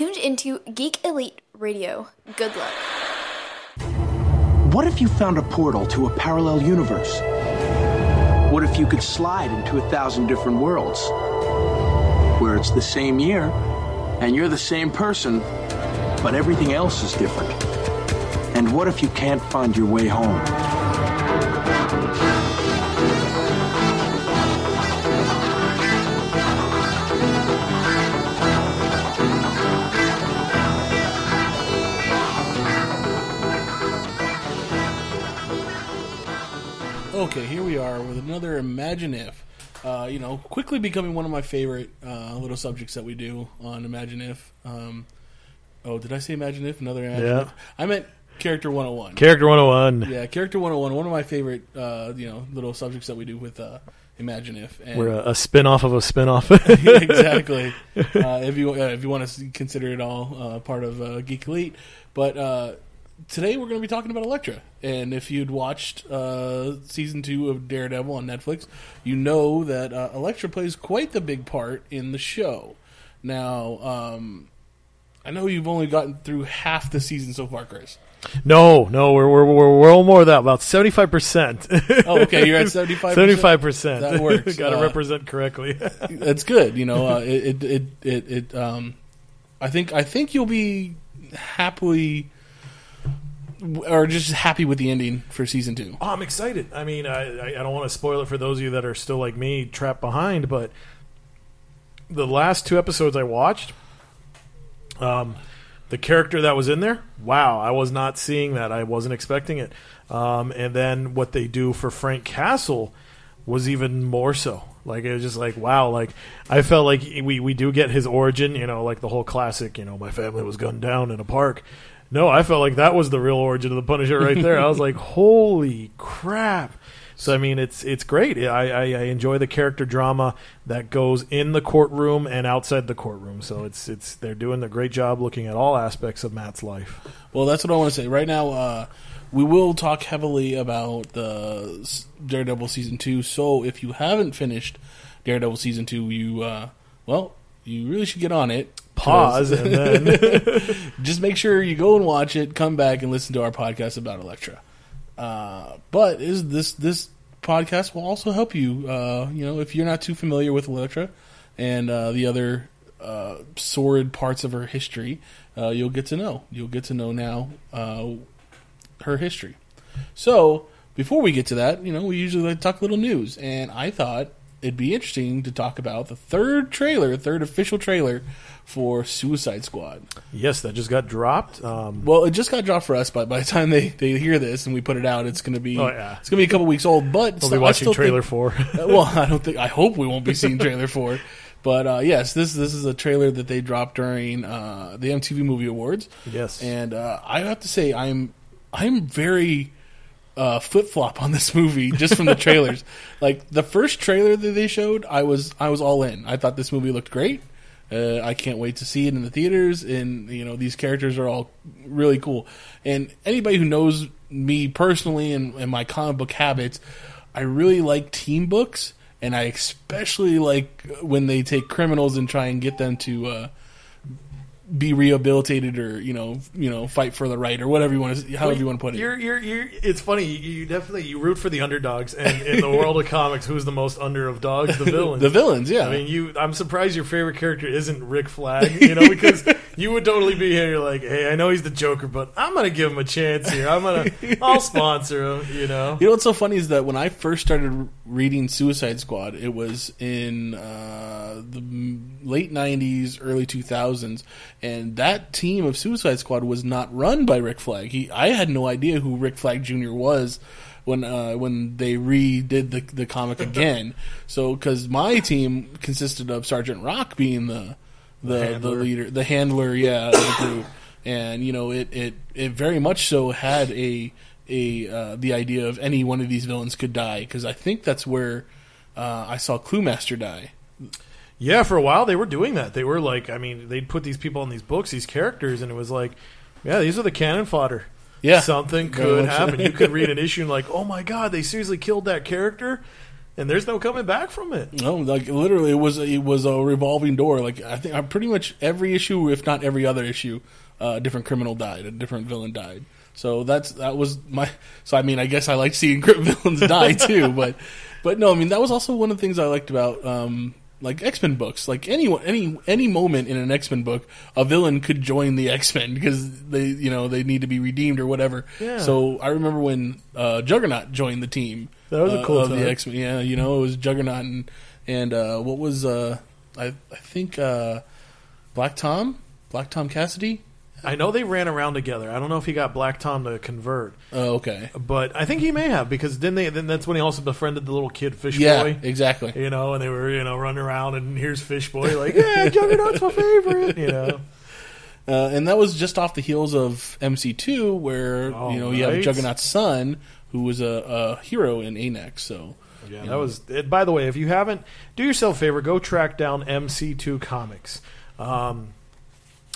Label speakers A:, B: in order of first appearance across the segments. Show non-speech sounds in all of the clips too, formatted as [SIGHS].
A: tuned into Geek Elite Radio. Good luck.
B: What if you found a portal to a parallel universe? What if you could slide into a thousand different worlds? Where it's the same year, and you're the same person, but everything else is different? And what if you can't find your way home?
C: Okay, here we are with another Imagine If. Uh, you know, quickly becoming one of my favorite uh, little subjects that we do on Imagine If. Um, oh, did I say Imagine If? Another Imagine
D: Yeah.
C: If? I meant Character 101.
D: Character 101.
C: yeah, Character 101, one of my favorite, uh, you know, little subjects that we do with uh, Imagine If. And
D: We're a, a spin off of a spin off. [LAUGHS] [LAUGHS]
C: exactly. Uh, if you uh, if you want to consider it all uh, part of uh, Geek Elite, but uh, today we're going to be talking about Elektra. And if you'd watched uh, season two of Daredevil on Netflix, you know that uh, Elektra plays quite the big part in the show. Now, um, I know you've only gotten through half the season so far, Chris.
D: no, no, we're, we're, we're, we're all more of that, about 75%.
C: Oh, okay, you're at [LAUGHS] 75%?
D: 75%.
C: That works. [LAUGHS]
D: Got to
C: Uh,
D: represent correctly. [LAUGHS]
C: That's good. You know, uh, it, it, it, it, it, um, I think, I think you'll be happily, or just happy with the ending for season two.
D: Oh, I'm excited. I mean, I, I I don't want to spoil it for those of you that are still like me, trapped behind, but the last two episodes I watched, um, the character that was in there, wow, I was not seeing that. I wasn't expecting it. Um, and then what they do for Frank Castle was even more so. Like it was just like wow, like I felt like we we do get his origin, you know, like the whole classic, you know, my family was gunned down in a park. No, I felt like that was the real origin of the Punisher right there. I was like, [LAUGHS] holy crap! So I mean, it's it's great. I, I, I enjoy the character drama that goes in the courtroom and outside the courtroom. So it's it's they're doing a great job looking at all aspects of Matt's life.
C: Well, that's what I want to say. Right now, uh, we will talk heavily about the Daredevil season two. So if you haven't finished Daredevil season two, you uh, well, you really should get on it.
D: Pause and then [LAUGHS]
C: just make sure you go and watch it. Come back and listen to our podcast about Elektra. Uh, but is this this podcast will also help you? Uh, you know, if you're not too familiar with Elektra and uh, the other uh, sordid parts of her history, uh, you'll get to know. You'll get to know now uh, her history. So before we get to that, you know, we usually like to talk a little news, and I thought it'd be interesting to talk about the third trailer, third official trailer for Suicide Squad.
D: yes, that just got dropped. Um,
C: Well, it just got dropped for us, but by the time they, they hear this and we put it out, it's gonna be
D: Oh, yeah.
C: it's gonna be a couple weeks old. But
D: we'll
C: still-
D: be watching trailer
C: think-
D: four. [LAUGHS]
C: Uh, well, I don't think. I hope we won't be seeing trailer it. But uh, yes, this this is a trailer that they dropped during uh, the MTV Movie Awards.
D: Yes.
C: and uh, I have to say I'm I'm very uh, flip flop on this [LAUGHS] movie just from the trailers. like the first trailer that they showed, I was I was all in. I thought this movie looked great. Uh, I can't wait to see it in the theaters, and you know these characters are all really cool. And anybody who knows me personally and, and my comic book habits, I really like team books, and I especially like when they take criminals and try and get them to uh, be rehabilitated or you know you know fight for the right or whatever you want to however you want to put it.
D: You're, you're, you're, it's funny. You, you definitely you root for the underdogs, and in the [LAUGHS] world of comics, who's the most under of dogs? The [LAUGHS] villains.
C: the villains, yeah.
D: I mean, you. I'm surprised your favorite character isn't Rick Flag. [LAUGHS] You know, because you would totally be here. You're like, hey, I know he's the Joker, but I'm gonna give him a chance here. I'm gonna, I'll sponsor him. You know.
C: You know what's so funny is that when I first started reading Suicide Squad, it was in uh, the late '90s, early 2000s, and that team of Suicide Squad was not run by Rick Flag. He, I had no idea who Rick Flag Jr. was when uh, when they redid the the comic [LAUGHS] again. so, because my team consisted of Sergeant Rock being the the the,
D: handler.
C: leader, the handler, yeah, of the group, and you know it it it very much so had a a uh, the idea of any one of these villains could die because I think that's where uh, I saw Cluemaster die.
D: Yeah, for a while they were doing that. They were like, I mean, they'd put these people in these books, these characters, and it was like, yeah, these are the cannon fodder.
C: Yeah.
D: something could happen. you could read an [LAUGHS] issue and like, oh my god, they seriously killed that character. and there's no coming back from it.
C: No, like literally, it was it was a revolving door. Like I think, I'm pretty much every issue, if not every other issue, uh, a different criminal died, a different villain died. So that's that was my. So I mean, I guess I like seeing [LAUGHS] villains die too, but but no, I mean that was also one of the things I liked about um, like X Men books. Like any any any moment in an X Men book, a villain could join the X Men because they you know they need to be redeemed or whatever.
D: Yeah.
C: So I remember when uh, Juggernaut joined the team.
D: That was a
C: uh,
D: cool
C: of
D: time.
C: the X Men. Yeah, you know it was Juggernaut and and uh, what was uh, I I think uh, Black Tom Black Tom Cassidy.
D: I know they ran around together. I don't know if he got Black Tom to convert,
C: Oh, okay.
D: but I think he may have because then they then that's when he also befriended the little kid Fish
C: Yeah,
D: Boy.
C: exactly.
D: You know, and they were you know running around, and here's Fish Boy like, yeah, [LAUGHS] Juggernaut's my favorite. You know,
C: Uh, and that was just off the heels of MC2, where you know you have. Juggernaut's son, who was a, a hero in A-Next. So
D: Yeah, that was. It, by the way, if you haven't, do yourself a favor. Go track down MC2 Comics. Um,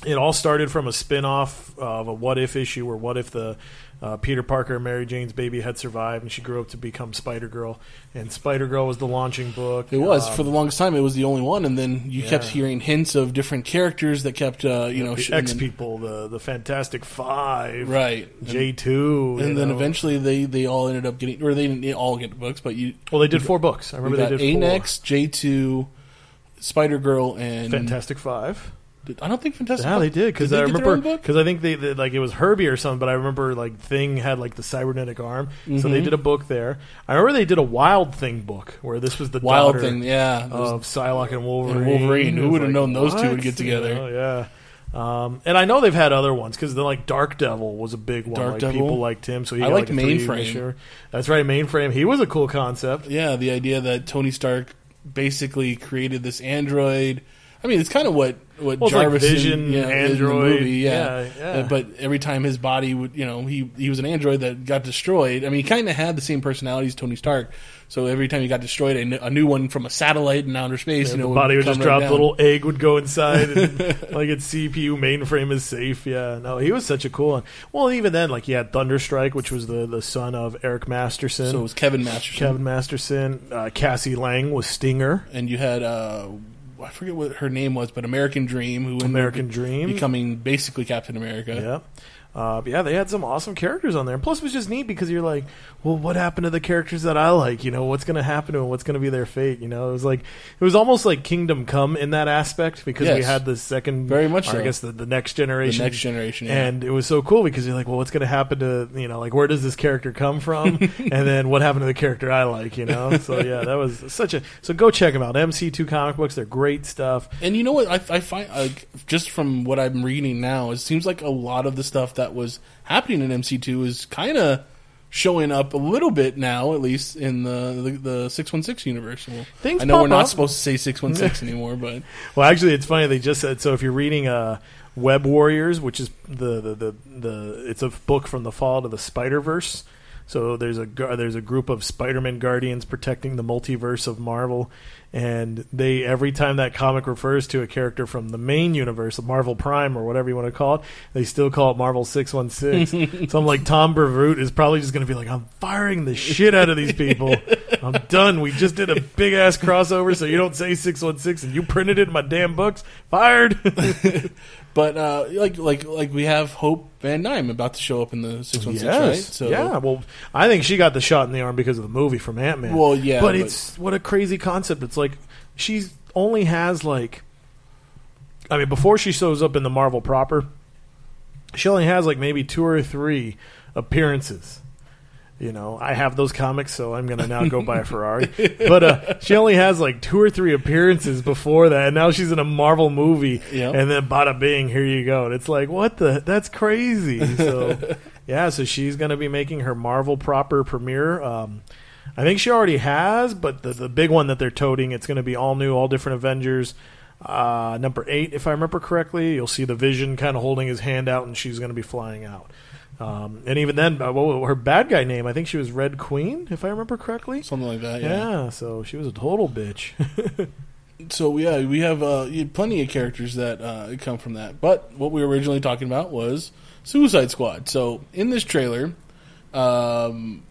D: it all started from a spin-off of a what if issue, or what if the uh, Peter Parker and Mary Jane's baby had survived, and she grew up to become Spider Girl, and Spider Girl was the launching book.
C: it was
D: Um,
C: for the longest time. It was the only one, and then you kept hearing hints of different characters that kept uh, you know
D: the
C: and
D: X
C: then-
D: people, the the Fantastic Five,
C: right.
D: J two,
C: and then eventually they, they all ended up getting, or they didn't all get books, but you
D: well, they did four books. I remember they did four.
C: A-Next, J two, Spider Girl, and
D: Fantastic Five.
C: I don't think Fantastic.
D: Yeah, they did because I remember because I think they, they like it was Herbie or something, but I remember like Thing had like the cybernetic arm, so
C: Mm-hmm.
D: they did a book there. I remember they did a Wild Thing book where this was the
C: Wild thing, yeah.
D: Of Psylocke and Wolverine.
C: And Wolverine. Who would've known those two would get together?
D: You know, yeah. Um, and I know they've had other ones because the like Dark Devil was a big one.
C: Dark
D: like
C: Devil?
D: people liked him, so he
C: I
D: got,
C: liked
D: like,
C: Mainframe.
D: issue. That's right, Mainframe. He was a cool concept.
C: Yeah, the idea that Tony Stark basically created this android. I mean, it's kind of what what
D: Well, like
C: Jarvis in-
D: Vision,
C: yeah, in the
D: android,
C: movie, yeah.
D: yeah, yeah.
C: Uh, But every time his body would, you know, he he was an android that got destroyed. I mean, he kind of had the same personality as Tony Stark. So every time he got destroyed, a, n- a new one from a satellite in outer space, you know,
D: the body would
C: come
D: just
C: right
D: drop.
C: down.
D: The little egg would go inside, and [LAUGHS] like its CPU mainframe is safe. Yeah, no, he was such a cool one. Well, even then, like he had Thunderstrike, which was the the son of Eric Masterson.
C: So it was Kevin Masterson,
D: Kevin Masterson, uh, Cassie Lang was Stinger.
C: and you had uh, I forget what her name was, but American Dream, who ended
D: American Dream.
C: becoming basically Captain America.
D: Yeah. Uh, but yeah, they had some awesome characters on there. And plus, it was just neat because you're like, well, what happened to the characters that I like? You know, what's going to happen to them? What's going to be their fate? You know, it was like, it was almost like Kingdom Come in that aspect because we
C: Yes.
D: had the second,
C: Very much
D: or
C: so.
D: I guess the, the next
C: The
D: generation.
C: next generation, yeah.
D: And it was so cool because you're like, well, what's going to happen to, you know, like, where does this character come from? [LAUGHS] and then what happened to the character I like, you know? So yeah, that was such a, so go check them out. MC2 comic books, they're great stuff.
C: And you know what? I, I find like just from what I'm reading now, it seems like a lot of the stuff that was happening in MC2 is kind of showing up a little bit now, at least in the the, the six one six universe. Well,
D: Things
C: I know we're not
D: up.
C: supposed to say six one six [LAUGHS] anymore, but
D: Well, actually, it's funny. They just said so. If you're reading uh, Web Warriors, which is the, the the the it's a book from the fall to the Spider Verse. So there's a there's a group of Spider-Man guardians protecting the multiverse of Marvel, and they every time that comic refers to a character from the main universe, of Marvel Prime or whatever you want to call it, they still call it Marvel Six One Six. [LAUGHS] So I'm like Tom Brevoort is probably just going to be like, I'm firing the shit out of these people. I'm done. We just did a big ass crossover, so you don't say Six One Six, and you printed it in my damn books. Fired. [LAUGHS]
C: but uh, like like like we have Hope Van Dyne about to show up in the six one six, right? So
D: yeah, well, I think she got the shot in the arm because of the movie from Ant Man.
C: Well, yeah,
D: but,
C: but-
D: it's what a crazy concept. It's like she's only has like, I mean, before she shows up in the Marvel proper, she only has like maybe two or three appearances. You know, I have those comics, so I'm going to now go buy a Ferrari. But uh, she only has like two or three appearances before that, and now she's in a Marvel movie,
C: Yep.
D: and then bada bing, here you go. And it's like, what the? That's crazy. So, [LAUGHS] yeah, so she's going to be making her Marvel proper premiere. Um, I think she already has, but the the big one that they're toting, it's going to be all new, all different Avengers. Uh, number eight, if I remember correctly, you'll see the Vision kind of holding his hand out, and she's going to be flying out. Um, and even then, uh, her bad guy name? I think she was Red Queen, if I remember correctly.
C: something like that.
D: Yeah, so she was a total bitch. [LAUGHS]
C: So yeah, we have uh, plenty of characters that uh, come from that. But what we were originally talking about was Suicide Squad. So in this trailer, um,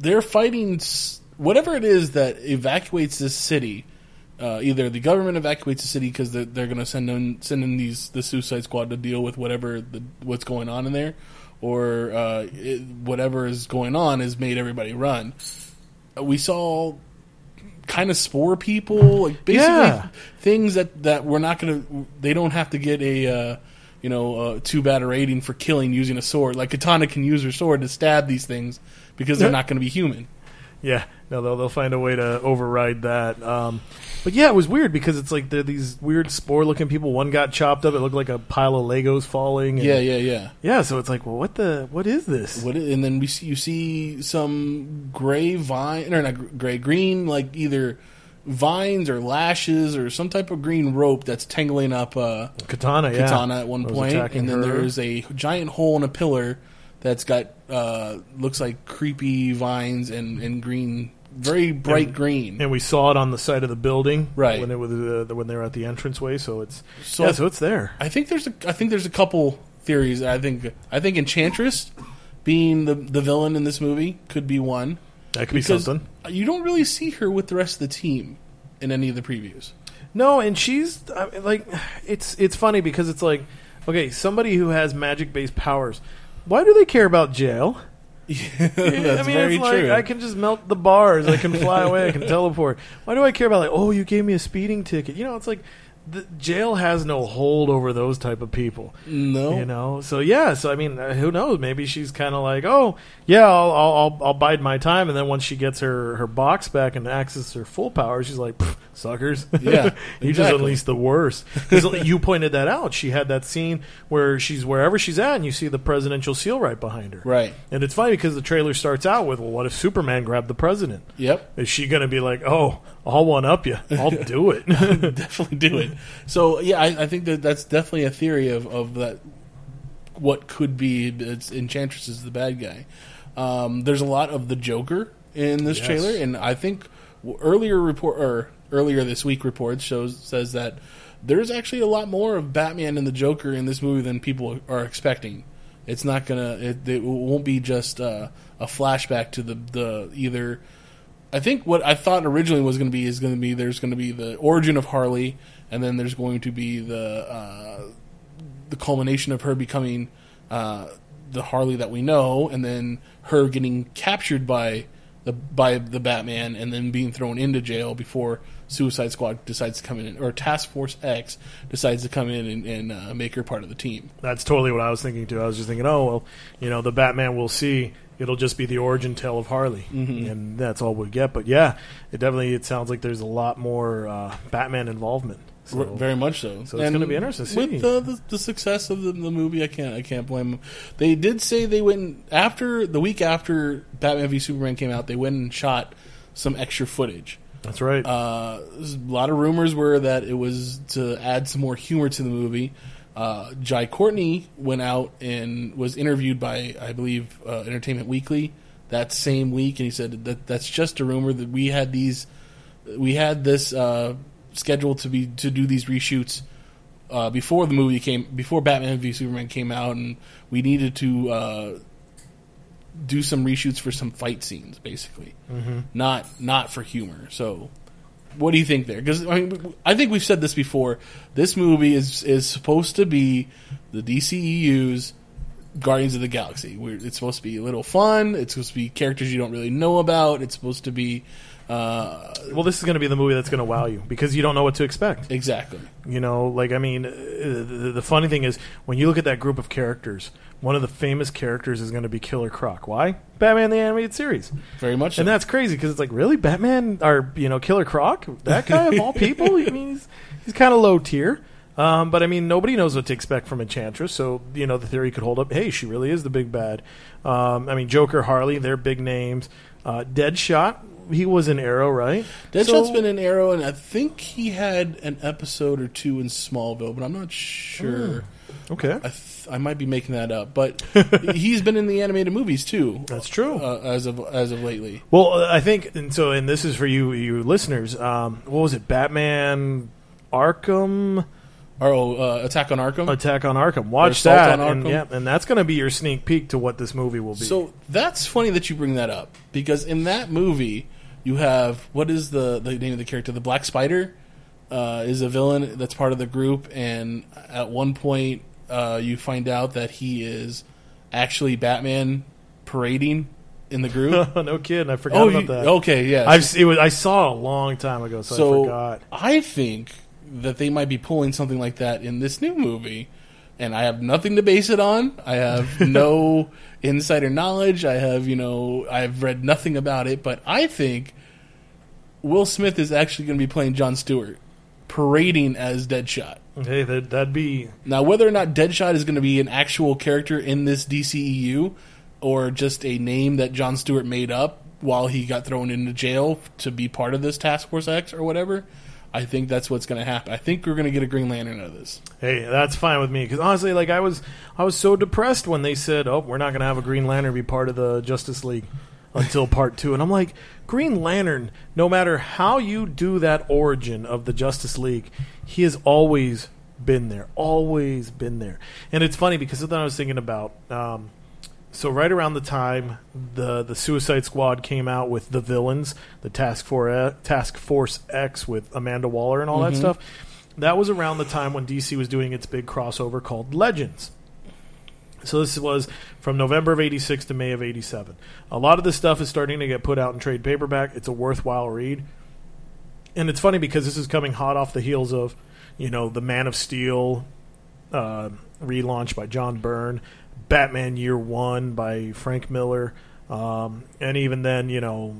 C: they're fighting. s- whatever it is that evacuates this city. Uh, either the government evacuates the city because they're, they're going to send in send in these the Suicide Squad to deal with whatever the, what's going on in there, or uh, it, whatever is going on has made everybody run. We saw kind of spore people, like basically
D: Yeah.
C: things that that we're not going to. They don't have to get a. Uh, you know, uh, too bad a rating for killing using a sword. Like Katana can use her sword to stab these things because they're not going to be human.
D: Yeah, no, they'll they'll find a way to override that. Um, but yeah, it was weird because it's like they're these weird spore-looking people. One got chopped up; it looked like a pile of Legos falling. and-
C: Yeah, yeah, yeah.
D: yeah. So it's like, well, what the what is this?
C: What, and then we see, you see some gray vine, or not gr- gray, green, like either vines or lashes or some type of green rope that's tangling up uh,
D: Katana, yeah,
C: Katana at one
D: Was
C: point,
D: attacking
C: and then
D: her.
C: there's a giant hole in a pillar that's got uh, looks like creepy vines and, and green, very bright
D: And-
C: green.
D: and we saw it on the side of the building,
C: Right.
D: when it was uh, when they were at the entranceway. So it's
C: So-
D: yeah, so it's there.
C: I think there's a I think there's a couple theories. I think I think Enchantress being the the villain in this movie could be one.
D: That could be something.
C: you don't really see her with the rest of the team in any of the previews.
D: No, and she's I mean, like, it's it's funny because it's like, okay, somebody who has magic-based powers. Why do they care about jail? [LAUGHS]
C: That's
D: I mean,
C: very
D: it's like
C: true.
D: I can just melt the bars. I can fly away. I can [LAUGHS] teleport. Why do I care about like? Oh, you gave me a speeding ticket. You know, it's like the jail has no hold over those type of people.
C: no,
D: You know, so yeah. So I mean, uh, who knows? Maybe she's kind of like, oh yeah, I'll, I'll I'll I'll bide my time, and then once she gets her her box back and access her full power, she's like, suckers.
C: Yeah, [LAUGHS]
D: you just
C: exactly.
D: unleashed the worst. Because [LAUGHS] you pointed that out. She had that scene where she's wherever she's at, and you see the presidential seal right behind her.
C: right?
D: And it's funny because the trailer starts out with, well, what if Superman grabbed the president?
C: Yep,
D: Is she going to be like, oh, I'll one up you? I'll [LAUGHS] do it.
C: definitely do it. So yeah, I, I think that that's definitely a theory of of that. What could be it's Enchantress is the bad guy. Um, there's a lot of the Joker in this
D: Yes.
C: trailer, and I think earlier report or earlier this week reports shows says that there's actually a lot more of Batman and the Joker in this movie than people are expecting. It's not gonna. It, it won't be just uh, a flashback to the the either. I think what I thought originally was going to be is going to be there's going to be the origin of Harley, and then there's going to be the uh, the culmination of her becoming uh, the Harley that we know, and then her getting captured by the by the Batman, and then being thrown into jail before Suicide Squad decides to come in, or Task Force X decides to come in and, and uh, make her part of the team.
D: That's totally what I was thinking too. I was just thinking, oh well, you know, the Batman we'll see. It'll just be the origin tale of Harley,
C: Mm-hmm.
D: and that's all we get. But yeah, it definitely it sounds like there's a lot more uh, Batman involvement. So,
C: R- Very much so.
D: so it's gonna be interesting to see.
C: With the, the, the success of the, the movie, I can't I can't blame them. They did say they went after the week after Batman v Superman came out. They went and shot some extra footage.
D: that's right.
C: Uh, a lot of rumors were that it was to add some more humor to the movie. Uh, Jai Courtney went out and was interviewed by, I believe, uh, Entertainment Weekly that same week, and he said that that's just a rumor that we had these, we had this uh, scheduled to be to do these reshoots uh, before the movie came, before Batman v Superman came out, and we needed to uh, do some reshoots for some fight scenes, basically, not not for humor. So what do you think there? Because I mean, I think we've said this before. This movie is is supposed to be the DCEU's Guardians of the Galaxy. Where it's supposed to be a little fun. It's supposed to be characters you don't really know about. It's supposed to be uh,
D: well, this is going to be the movie that's going to wow you because you don't know what to expect.
C: exactly
D: You know, like I mean, uh, the, the funny thing is when you look at that group of characters, one of the famous characters is going to be Killer Croc. Why? Batman the animated series,
C: very much.
D: and
C: so.
D: that's crazy because it's like really Batman or you know Killer Croc, that guy of all people. [LAUGHS] I mean, he's he's kind of low tier. Um, but I mean, nobody knows what to expect from Enchantress, so you know the theory could hold up. Hey, she really is the big bad. Um, I mean, Joker, Harley, they're big names. Uh, Deadshot, he was in Arrow, right?
C: Deadshot's
D: So-
C: been in Arrow, and I think he had an episode or two in Smallville, but I'm not sure.
D: okay.
C: I th- I might be making that up, but [LAUGHS] he's been in the animated movies too.
D: That's true.
C: uh, as of as of lately.
D: Well, I think, and so, and this is for you, you listeners. Um, what was it? Batman, Arkham,
C: oh, uh, Attack on Arkham.
D: Attack on Arkham. Watch that,
C: on
D: and
C: Arkham.
D: yeah, and that's going to be your sneak peek to what this movie will be.
C: So that's funny that you bring that up because in that movie, You have what is the the name of the character? The Black Spider uh, is a villain that's part of the group, and at one point uh, you find out that he is actually Batman parading in the group. [LAUGHS]
D: no kidding. I forgot
C: oh,
D: about
C: you-
D: that.
C: okay, yeah.
D: I've it was, I saw it a long time ago, so, I forgot.
C: I think that they might be pulling something like that in this new movie, and I have nothing to base it on. I have [LAUGHS] no insider knowledge. I have you know I've read nothing about it, but I think Will Smith is actually going to be playing John Stewart, parading as Deadshot.
D: Hey, that that'd be
C: Now, whether or not Deadshot is going to be an actual character in this DCEU or just a name that John Stewart made up while he got thrown into jail to be part of this Task Force X or whatever, I think that's what's going to happen. I think we're going to get a Green Lantern out of this.
D: hey, that's fine with me because honestly, like I was I was so depressed when they said, "Oh, we're not going to have a Green Lantern be part of the Justice League until part 2." And I'm like, "Green Lantern, no matter how you do that origin of the Justice League, he has always been there, always been there." And it's funny because then I was thinking about um, so right around the time the the Suicide Squad came out with the villains, the Task Force Task Force X with Amanda Waller and all that stuff, that was around the time when DC was doing its big crossover called Legends. So this was from November of '86 to May of '87. A lot of this stuff is starting to get put out in trade paperback. It's a worthwhile read, and it's funny because this is coming hot off the heels of, you know, the Man of Steel uh, relaunch by John Byrne, Batman Year One by Frank Miller, um, and even then, you know,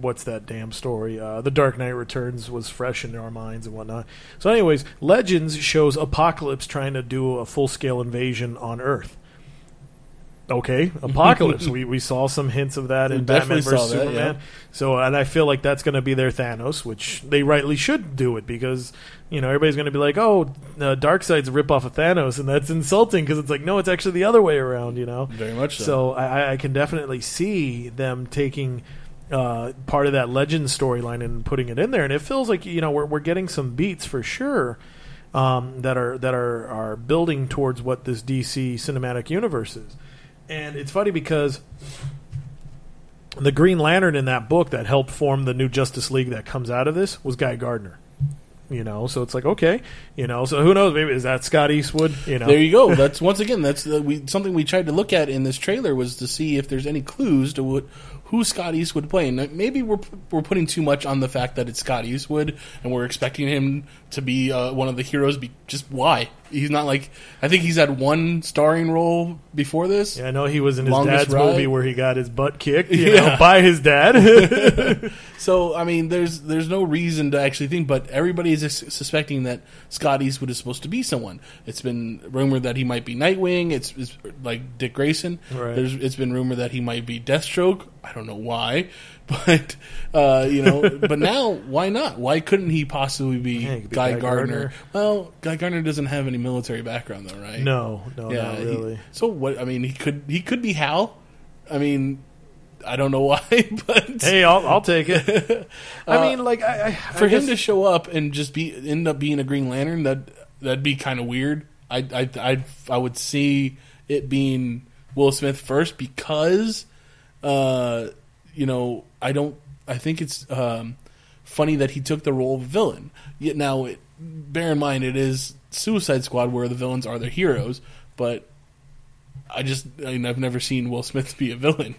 D: what's that damn story? Uh, the Dark Knight Returns was fresh in our minds and whatnot. So, anyways, Legends shows Apokolips trying to do a full scale invasion on Earth. Okay, [LAUGHS] Apokolips. we we saw some hints of that
C: We
D: in Batman vs
C: saw that,
D: Superman.
C: yeah.
D: So, and I feel like that's going to be their Thanos, which they rightly should do it because you know everybody's going to be like, "Oh, uh, Darkseid's a rip off of Thanos," and that's insulting because it's like, no, it's actually the other way around. You know,
C: Very much so.
D: so I, I can definitely see them taking uh, part of that legend storyline and putting it in there, and it feels like you know we're we're getting some beats for sure um, that are that are are building towards what this DC cinematic universe is. And it's funny because the Green Lantern in that book that helped form the new Justice League that comes out of this was Guy Gardner. You know, so it's like okay, you know, so who knows? Maybe is that Scott Eastwood? You know,
C: There you go. That's once again that's the, we, something we tried to look at in this trailer was to see if there's any clues to what who Scott Eastwood playing. Maybe we're we're putting too much on the fact that it's Scott Eastwood and we're expecting him to be uh, one of the heroes. Be, just why he's not like I think he's had one starring role before this.
D: Yeah, I know he was in his
C: Longest
D: dad's
C: ride?
D: movie where he got his butt kicked, you [LAUGHS]
C: Yeah.
D: know, by his dad. [LAUGHS] [LAUGHS]
C: So I mean, there's there's no reason to actually think, but everybody is suspecting that Scott Eastwood is supposed to be someone. It's been rumored that he might be Nightwing. It's, it's like Dick Grayson.
D: Right.
C: There's it's been rumored that he might be Deathstroke. I don't know why, but uh, you know, but now why not? Why couldn't he possibly be,
D: Yeah, he be
C: Guy,
D: Guy
C: Gardner?
D: Gardner.
C: Well, Guy Gardner doesn't have any military background though, right?
D: no, no,
C: Yeah,
D: not
C: he-
D: really.
C: so what? I mean, he could he could be Hal. I mean, I don't know why, [LAUGHS] but
D: Hey, I'll, I'll take it. [LAUGHS] I mean, like, I, I
C: for
D: I
C: him
D: guess-
C: to show up and just be end up being a Green Lantern, that that'd be kind of weird. I I I I would see it being Will Smith first because, uh, you know, I don't. I think it's um, funny that he took the role of villain. Yet now, it, bear in mind, it is Suicide Squad where the villains are the heroes, but. I just, I mean, I've never seen Will Smith be a villain.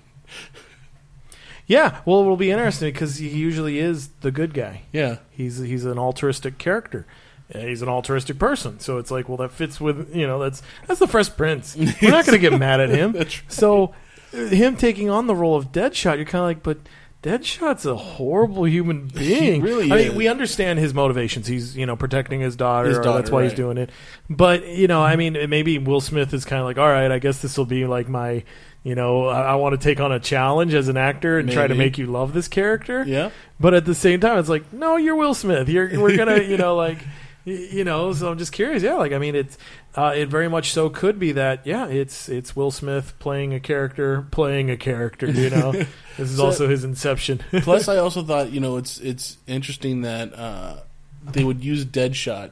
C: [LAUGHS]
D: yeah. Well, it'll be interesting because he usually is the good guy.
C: Yeah.
D: He's he's an altruistic character. He's an altruistic person, so it's like, well, that fits with you know that's that's the Fresh Prince. We're not going to get [LAUGHS] mad at him.
C: Right.
D: So, uh, him taking on the role of Deadshot, you're kind of like, but Deadshot's a horrible human being.
C: really
D: I
C: is.
D: mean, we understand his motivations. He's you know protecting his daughter.
C: His daughter,
D: that's why he's doing it. But you know, I mean, maybe Will Smith is kind of like, all right, I guess this will be like my. You know, I, I want to take on a challenge as an actor and try to make you love this character.
C: Yeah.
D: But at the same time, it's like, no, you're Will Smith. You're we're gonna, you know, like, you know. So I'm just curious. Yeah, like I mean, it's uh, it very much so could be that. Yeah, it's it's Will Smith playing a character, playing a character. You know, [LAUGHS] this is
C: So-
D: also his inception. [LAUGHS]
C: Plus, I also thought you know it's it's interesting that uh, they would use Deadshot,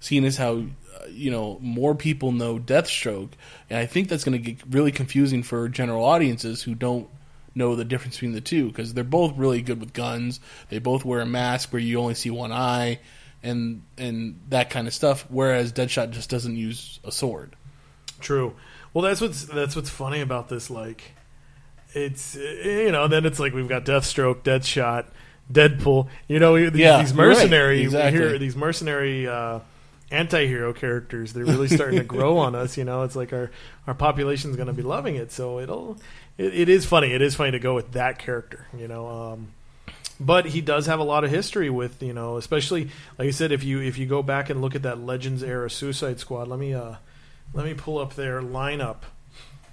C: seeing as how uh, you know more people know Deathstroke, and I think that's going to get really confusing for general audiences who don't know the difference between the two because they're both really good with guns. They both wear a mask where you only see one eye, and and that kind of stuff. Whereas Deadshot just doesn't use a sword.
D: True. Well, that's what's that's what's funny about this. Like, it's uh, you know, then it's like we've got Deathstroke, Deadshot, Deadpool. You know, these,
C: Yeah,
D: these
C: you're right.
D: mercenary
C: Exactly.
D: here, these mercenary uh, anti-hero characters. They're really starting to grow on us. You know, it's like our our population's going to be loving it. So it'll it, it is funny. It is funny to go with that character. You know. Um, but he does have a lot of history with you know, especially like I said, if you if you go back and look at that Legends era Suicide Squad, let me uh, let me pull up their lineup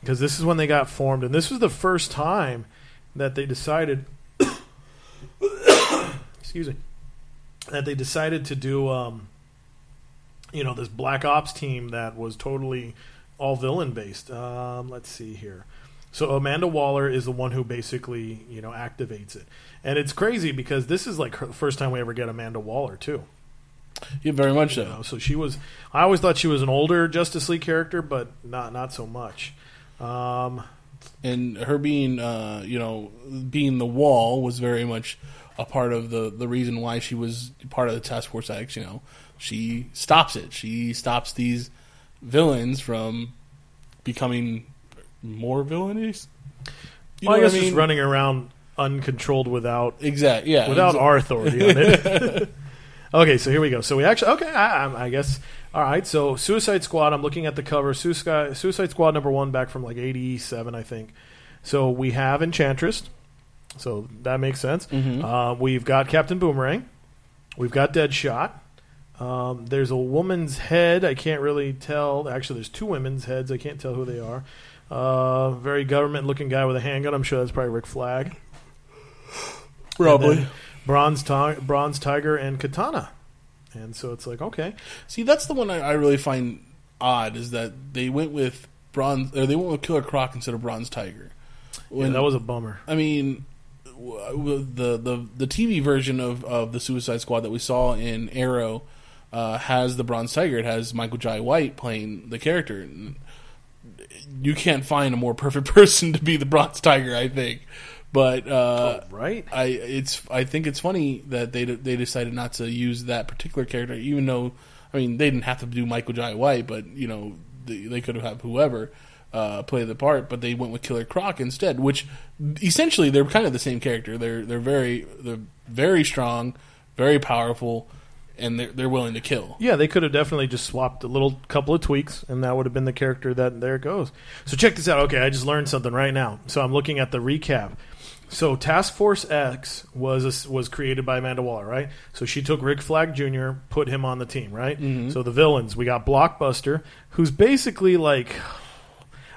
D: because this is when they got formed, and this was the first time that they decided. [COUGHS] excuse me, that they decided to do, um, you know, this Black Ops team that was totally all villain based. Um, let's see here. So Amanda Waller is the one who basically, you know, activates it, and it's crazy because this is like her, the first time we ever get Amanda Waller too.
C: Yeah, very much
D: You
C: so.
D: know, so she was. I always thought she was an older Justice League character, but not not so much. Um,
C: and her being uh, you know being the wall was very much a part of the the reason why she was part of the task force X. You know, she stops it. She stops these villains from becoming more villainous. You
D: well, I
C: know
D: guess
C: what
D: just running around uncontrolled without
C: Exactly. Yeah.
D: without our authority on it. [LAUGHS] [LAUGHS] okay, so here we go. So we actually okay. I, I- I guess all right. So Suicide Squad. I'm looking at the cover. Suicide Suicide Squad number one back from like '87, I think. So we have Enchantress. So that makes sense. Uh, we've got Captain Boomerang. We've got Deadshot. Um, there's a woman's head. I can't really tell. Actually, there's two women's heads. I can't tell who they are. Uh, very government-looking guy with a handgun. I'm sure that's probably Rick Flag.
C: Probably.
D: Bronze, Ti- Bronze Tiger and Katana. And so it's like, okay.
C: See, that's the one I, I really find odd is that they went with bronze or they went with Killer Croc instead of Bronze Tiger.
D: Yeah,
C: When
D: that was a bummer.
C: I mean, w- w- the the the TV version of, of the Suicide Squad that we saw in Arrow uh, has the Bronze Tiger. It has Michael Jai White playing the character. And You can't find a more perfect [LAUGHS] person to be the Bronze Tiger, I think. But uh,
D: right?
C: I it's I think it's funny that they they decided not to use that particular character, even though I mean they didn't have to do Michael Jai White, but you know they, they could have had whoever uh, play the part, but they went with Killer Croc instead, which essentially they're kind of the same character. They're they're very they're very strong, very powerful, and they're they're willing to kill.
D: Yeah, they could have definitely just swapped a little couple of tweaks, and that would have been the character that there it goes. So check this out. Okay, I just learned something right now. So I'm looking at the recap. So Task Force X was a, was created by Amanda Waller, right? So she took Rick Flag Jr., put him on the team, right? Mm-hmm. So the villains, we got Blockbuster, who's basically like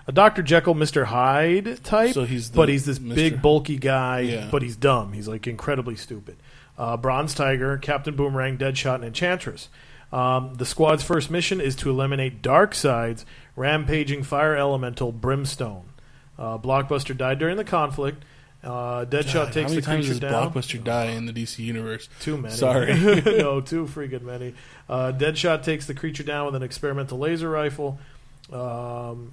D: a Dr. Jekyll, Mr. Hyde type,
C: So he's the
D: but he's this
C: Mr.
D: big bulky guy,
C: Yeah.
D: but he's dumb. He's like incredibly stupid. Uh, Bronze Tiger, Captain Boomerang, Deadshot, and Enchantress. Um, the squad's first mission is to eliminate Darkseid's rampaging fire elemental Brimstone. Uh, Blockbuster died during the conflict. Uh, Deadshot
C: God,
D: takes
C: how many
D: the
C: times
D: creature
C: does
D: down.
C: Blockbuster die in the DC universe?
D: Too many.
C: Sorry. [LAUGHS]
D: no, [LAUGHS] too freaking many. Uh, Deadshot takes the creature down with an experimental laser rifle. Um,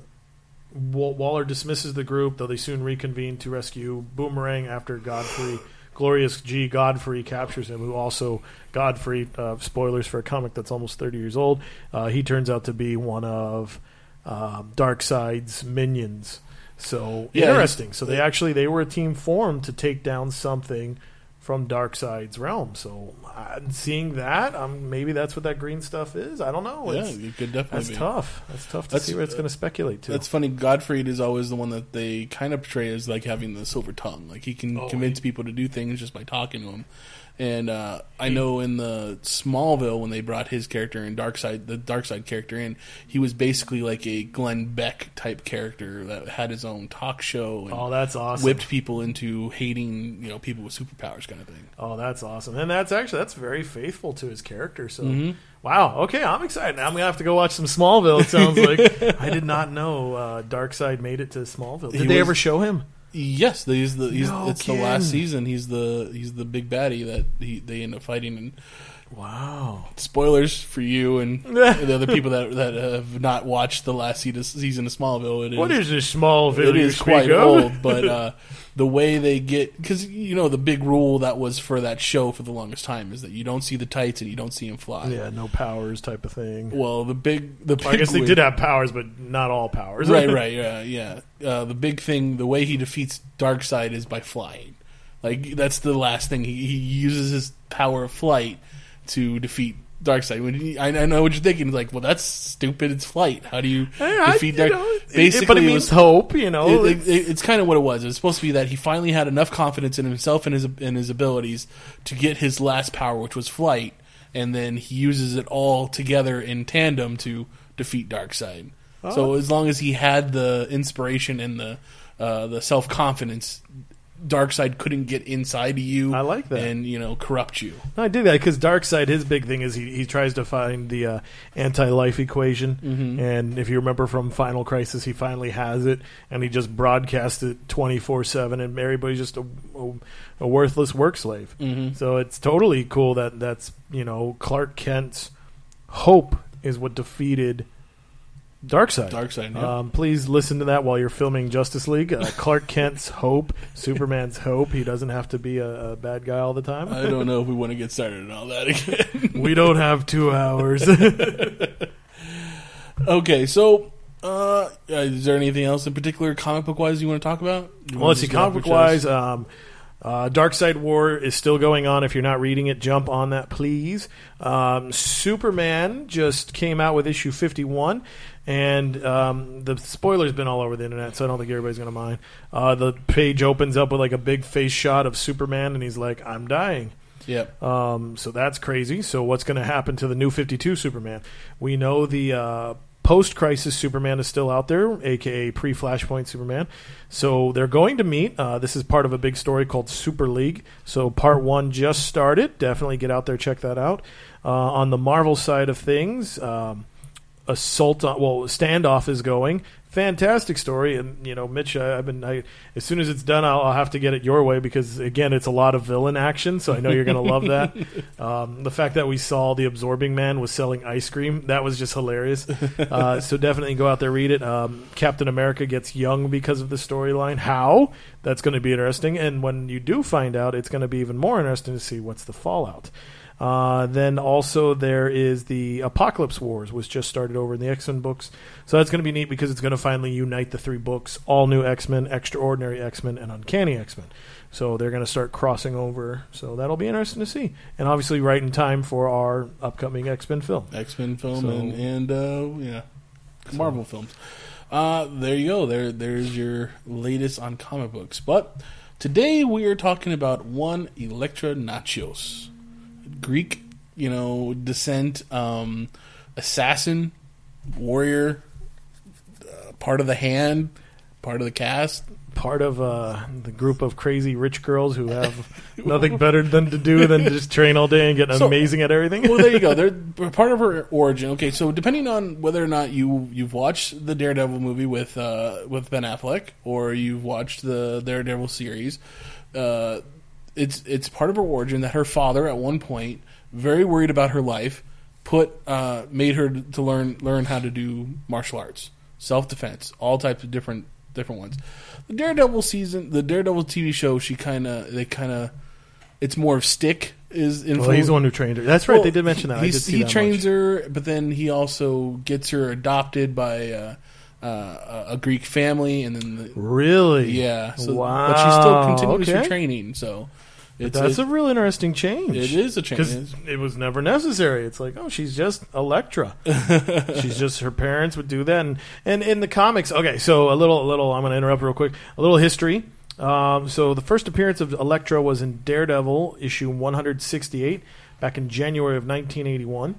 D: Waller dismisses the group, though they soon reconvene to rescue Boomerang after Godfrey, Glorious G. Godfrey captures him, who also, Godfrey, uh, spoilers for a comic that's almost 30 years old, uh, he turns out to be one of um, Darkseid's minions. So
C: Yeah,
D: interesting. So they actually they were a team formed to take down something from Darkseid's realm. So uh, seeing that, um, maybe that's what that green stuff is. I don't know.
C: Yeah,
D: It's,
C: it could definitely
D: that's
C: be.
D: tough. That's tough to
C: That's-
D: see where it's going to speculate to.
C: That's funny. Godfrey is always the one that they kind of portray as like having the silver tongue. Like he can
D: Oh,
C: convince people to do things just by talking to them. And uh, I know in the Smallville when they brought his character in Darkseid, the Darkseid character in, he was basically like a Glenn Beck type character that had his own talk show and
D: oh, that's awesome.
C: whipped people into hating you know people with superpowers kind of thing.
D: Oh, that's awesome. And that's actually that's very faithful to his character. So
C: Mm-hmm.
D: wow. Okay, I'm excited. Now I'm gonna have to go watch some Smallville. It sounds like [LAUGHS] I did not know uh, Darkseid made it to Smallville. Did
C: He
D: they
C: was-
D: ever show him?
C: Yes, he's the he's,
D: No
C: it's the last season. He's the he's the big baddie that he, they end up fighting and
D: Wow.
C: spoilers for you and [LAUGHS] the other people that that have not watched the last season of Smallville. It is,
D: What is this Smallville?
C: it is quite
D: of?
C: old, but [LAUGHS] uh, the way they get because you know the big rule that was for that show for the longest time is that you don't see the tights and you don't see him fly.
D: Yeah, no powers type of thing.
C: Well, the big the big
D: I guess they did have powers, but not all powers.
C: right, [LAUGHS] right, yeah, yeah. Uh, the big thing, the way he defeats Darkseid is by flying. Like that's the last thing he, he uses his power of flight to defeat Darkseid. When he, I, I know what you're thinking, like, well, that's stupid. It's flight. How do you
D: I-
C: defeat
D: you
C: Dark?
D: know, it-
C: Basically,
D: but it
C: it
D: means
C: was
D: hope. You know,
C: it, it, it- it's kind of what it was. It was supposed to be that he finally had enough confidence in himself and his and his abilities to get his last power, which was flight, and then he uses it all together in tandem to defeat Darkseid. So
D: Oh.
C: as long as he had the inspiration and the uh, the self confidence, Darkseid couldn't get inside of you.
D: I like that.
C: and you know corrupt you.
D: I dig that because Darkseid his big thing is he, he tries to find the uh, anti-life equation,
C: Mm-hmm.
D: and if you remember from Final Crisis, he finally has it, and he just broadcasts it twenty four seven, and everybody's just a, a, a worthless work slave.
C: Mm-hmm.
D: So it's totally cool that that's you know Clark Kent's hope is what defeated Darkseid.
C: Darkseid. Yeah.
D: Um, please listen to that while you're filming Justice League. Uh, [LAUGHS] Clark Kent's hope, Superman's hope. He doesn't have to be a, a bad guy all the time.
C: I don't know if we want to get started on all that again. [LAUGHS]
D: we don't have two hours. [LAUGHS]
C: okay, so uh, is there anything else in particular, comic book wise, you want to talk about? You
D: well, let's see.
C: just go off
D: Comic
C: your
D: wise, um, uh, Darkseid War is still going on. If you're not reading it, jump on that, please. Um, Superman just came out with issue 51, and um, the spoiler's been all over the internet, so I don't think everybody's going to mind. Uh, the page opens up with like a big face shot of Superman, and he's like, I'm dying.
C: Yep.
D: Um, so that's crazy. So what's going to happen to the new 52 Superman? We know the uh, post-crisis Superman is still out there, aka pre-Flashpoint Superman. So they're going to meet. Uh, this is part of a big story called Super League. So part one just started. Definitely get out there, check that out. Uh, on the Marvel side of things. Um, assault on well standoff is going. Fantastic story and you know mitch I, i've been I, as soon as it's done I'll, I'll have to get it your way because again it's a lot of villain action so i know you're going to love that. [LAUGHS] Um, the fact that we saw the absorbing man was selling ice cream that was just hilarious. Uh, [LAUGHS] so definitely go out there read it. Um, captain america gets young because of the storyline. How? That's going to be interesting and when you do find out it's going to be even more interesting to see what's the fallout uh, then also there is the Apocalypse Wars, which just started over in the X Men books. So that's going to be neat because it's going to finally unite the three books: All New X Men, Extraordinary X Men, and Uncanny X Men. So they're going to start crossing over. So that'll be interesting to see, and obviously right in time for our upcoming X Men film.
C: X Men film
D: So-
C: and, and uh, yeah, Marvel films. Uh, there you go. There, there's your latest on comic books. But today we are talking about one Elektra Natchios, Greek, you know, descent, um, assassin, warrior, uh, part of the hand, part of the cast.
D: Part of uh, the group of crazy rich girls who have [LAUGHS] nothing better than to do than just train all day and get [LAUGHS]
C: So-
D: amazing at everything.
C: well, there you go. [LAUGHS] They're part of her origin. Okay, so depending on whether or not you you've watched the Daredevil movie with uh, with Ben Affleck or you've watched the Daredevil series, uh, it's it's part of her origin that her father at one point, very worried about her life, put uh, made her to learn learn how to do martial arts, self defense, all types of different different ones. The Daredevil season, the Daredevil TV show, she kind of they kind of it's more of stick is
D: well,
C: influence.
D: he's the one who trained her. That's right.
C: Well,
D: they did mention that. I did
C: he
D: that
C: trains
D: much.
C: her, but then he also gets her adopted by uh, uh, a Greek family, and then the,
D: Really?
C: yeah. So,
D: wow.
C: But she still continues her training. So it's
D: That's
C: it-
D: a real interesting change.
C: it is a change.
D: because it was never necessary. It's like, oh, she's just Elektra. [LAUGHS] she's just her parents would do that, and and in the comics, okay. So a little, a little. I'm going to interrupt real quick. A little history. Um, so the first appearance of Elektra was in Daredevil issue 168 back in January of 1981.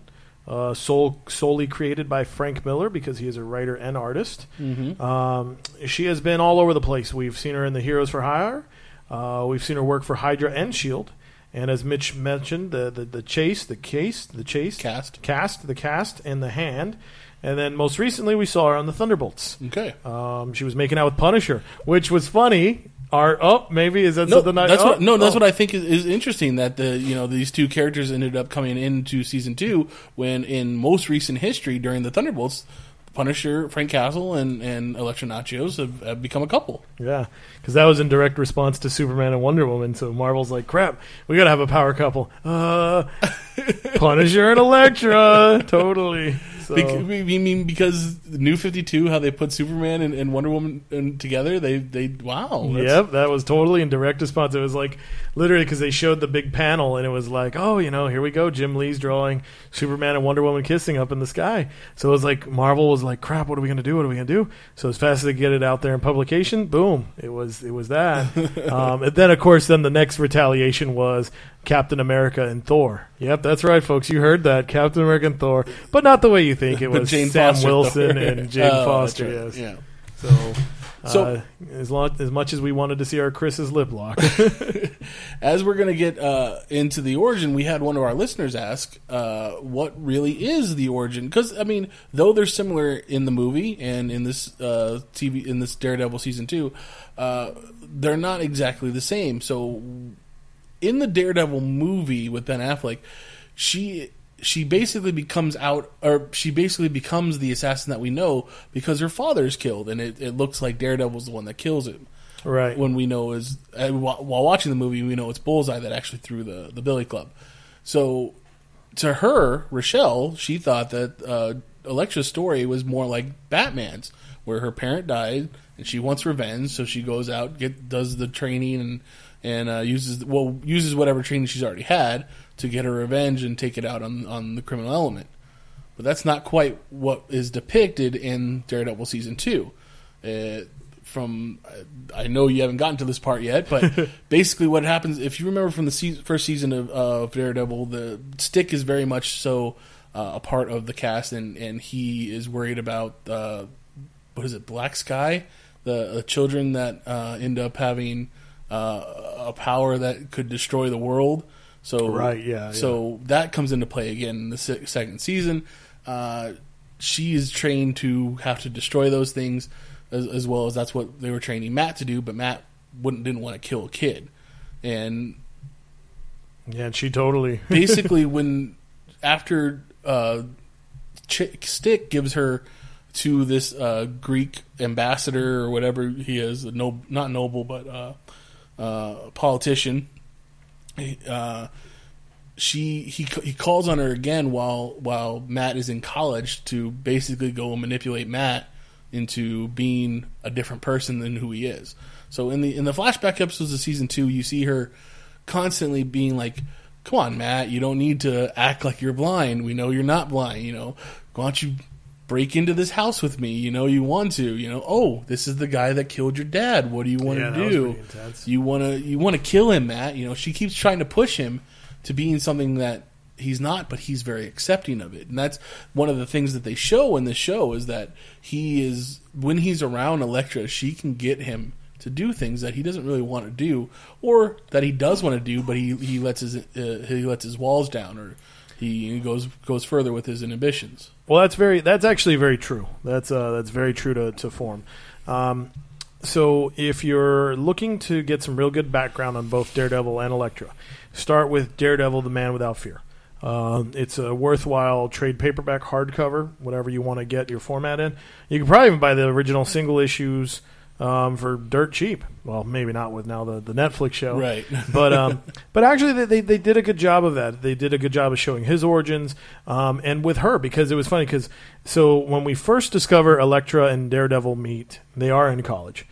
D: Uh, sole, solely created by Frank Miller because he is a writer and artist.
C: Mhm.
D: Um, she has been all over the place. We've seen her in the Heroes for Hire. Uh, we've seen her work for Hydra and Shield. And as Mitch mentioned, the, the, the chase, the case, the chase,
C: Cast.
D: cast, the cast, and the hand. And then most recently, we saw her on the Thunderbolts.
C: Okay.
D: Um, she was making out with Punisher, which was funny. Our oh, maybe is that
C: No,
D: something I,
C: that's
D: oh,
C: what. No, that's
D: oh.
C: what I think is, is interesting. That the you know these two characters ended up coming into season two when in most recent history during the Thunderbolts, Punisher, Frank Castle, and and Elektra Natchios have, have become a couple.
D: Yeah, because that was in direct response to Superman and Wonder Woman. So Marvel's like, "Crap, we gotta have a power couple." Uh, [LAUGHS] Punisher and Elektra, totally. So,
C: Bec- I mean, because New Fifty Two, how they put Superman and, and Wonder Woman in, together, they they wow,
D: Yep, that was totally in direct response. It was like literally because they showed the big panel and it was like, oh, you know, here we go. Jim Lee's drawing Superman and Wonder Woman kissing up in the sky. So it was like Marvel was like, crap, what are we gonna do? What are we gonna do? So as fast as they get it out there in publication, boom, it was it was that. [LAUGHS] um, and then of course, then the next retaliation was Captain America and Thor. Yep, that's right, folks. You heard that, Captain America and Thor, but not the way you think. It was Sam
C: Foster
D: Wilson
C: Thor.
D: and [LAUGHS] Jane
C: Oh,
D: Foster.
C: right,
D: Yes.
C: Yeah.
D: So,
C: So-
D: uh, as long as much as we wanted to see our Chris's lip lock, [LAUGHS]
C: As we're going to get uh, into the origin, we had one of our listeners ask, uh, "What really is the origin?" Because I mean, though they're similar in the movie and in this uh, TV in this Daredevil season two, uh, they're not exactly the same. So, in the Daredevil movie with Ben Affleck, she she basically becomes out, or she basically becomes the assassin that we know because her father is killed, and it, it looks like Daredevil's the one that kills him
D: right?
C: when we know is uh, while while watching the movie, we know it's Bullseye that actually threw the the Billy Club. So to her, Rochelle, she thought that uh, Elektra's story was more like Batman's, where her parent died and she wants revenge, so she goes out, get does the training and and uh, uses well uses whatever training she's already had to get her revenge and take it out on on the criminal element. But that's not quite what is depicted in Daredevil season two. Uh, from I know you haven't gotten to this part yet, but [LAUGHS] basically what happens if you remember from the se- first season of, of Daredevil, the Stick is very much so uh, a part of the cast, and and he is worried about uh, what is it, Black Sky, the, the children that uh, end up having uh, a power that could destroy the world. So
D: Right, yeah,
C: So that comes into play again in the se- second season. Uh, she is trained to have to destroy those things, as, as well as that's what they were training Matt to do. But Matt wouldn't didn't want to kill a kid, and
D: Yeah, and she totally. [LAUGHS]
C: basically when after uh, Stick gives her to this uh, Greek ambassador or whatever he is, no, not noble but uh, uh, politician. Uh, she he he calls on her again while while Matt is in college to basically go and manipulate Matt into being a different person than who he is. So in the in the flashback episodes of season two, you see her constantly being like, "Come on, Matt, you don't need to act like you're blind. We know you're not blind. You know, why don't you break into this house with me? You know, you want to. You know, oh, this is the guy that killed your dad. What do you want
D: Yeah,
C: to do? You want to you want to kill him, Matt. You know, she keeps trying to push him to being something that he's not, but he's very accepting of it. And that's one of the things that they show in the show is that he is when he's around Elektra, she can get him to do things that he doesn't really want to do, or that he does want to do, but he he lets his uh, he lets his walls down, or he goes goes further with his inhibitions.
D: Well, that's very. That's actually very true. That's uh, that's very true to to form. Um, so if you're looking to get some real good background on both Daredevil and Elektra, start with Daredevil: The Man Without Fear. Um, it's a worthwhile trade paperback hardcover, whatever you want to get your format in. You can probably even buy the original single issues um, for dirt cheap. Well, maybe not with now the, the Netflix show,
C: Right. [LAUGHS]
D: but um, but actually they, they they did a good job of that. They did a good job of showing his origins, um, and with her because it was funny because so when we first discover Elektra and Daredevil meet, they are in college.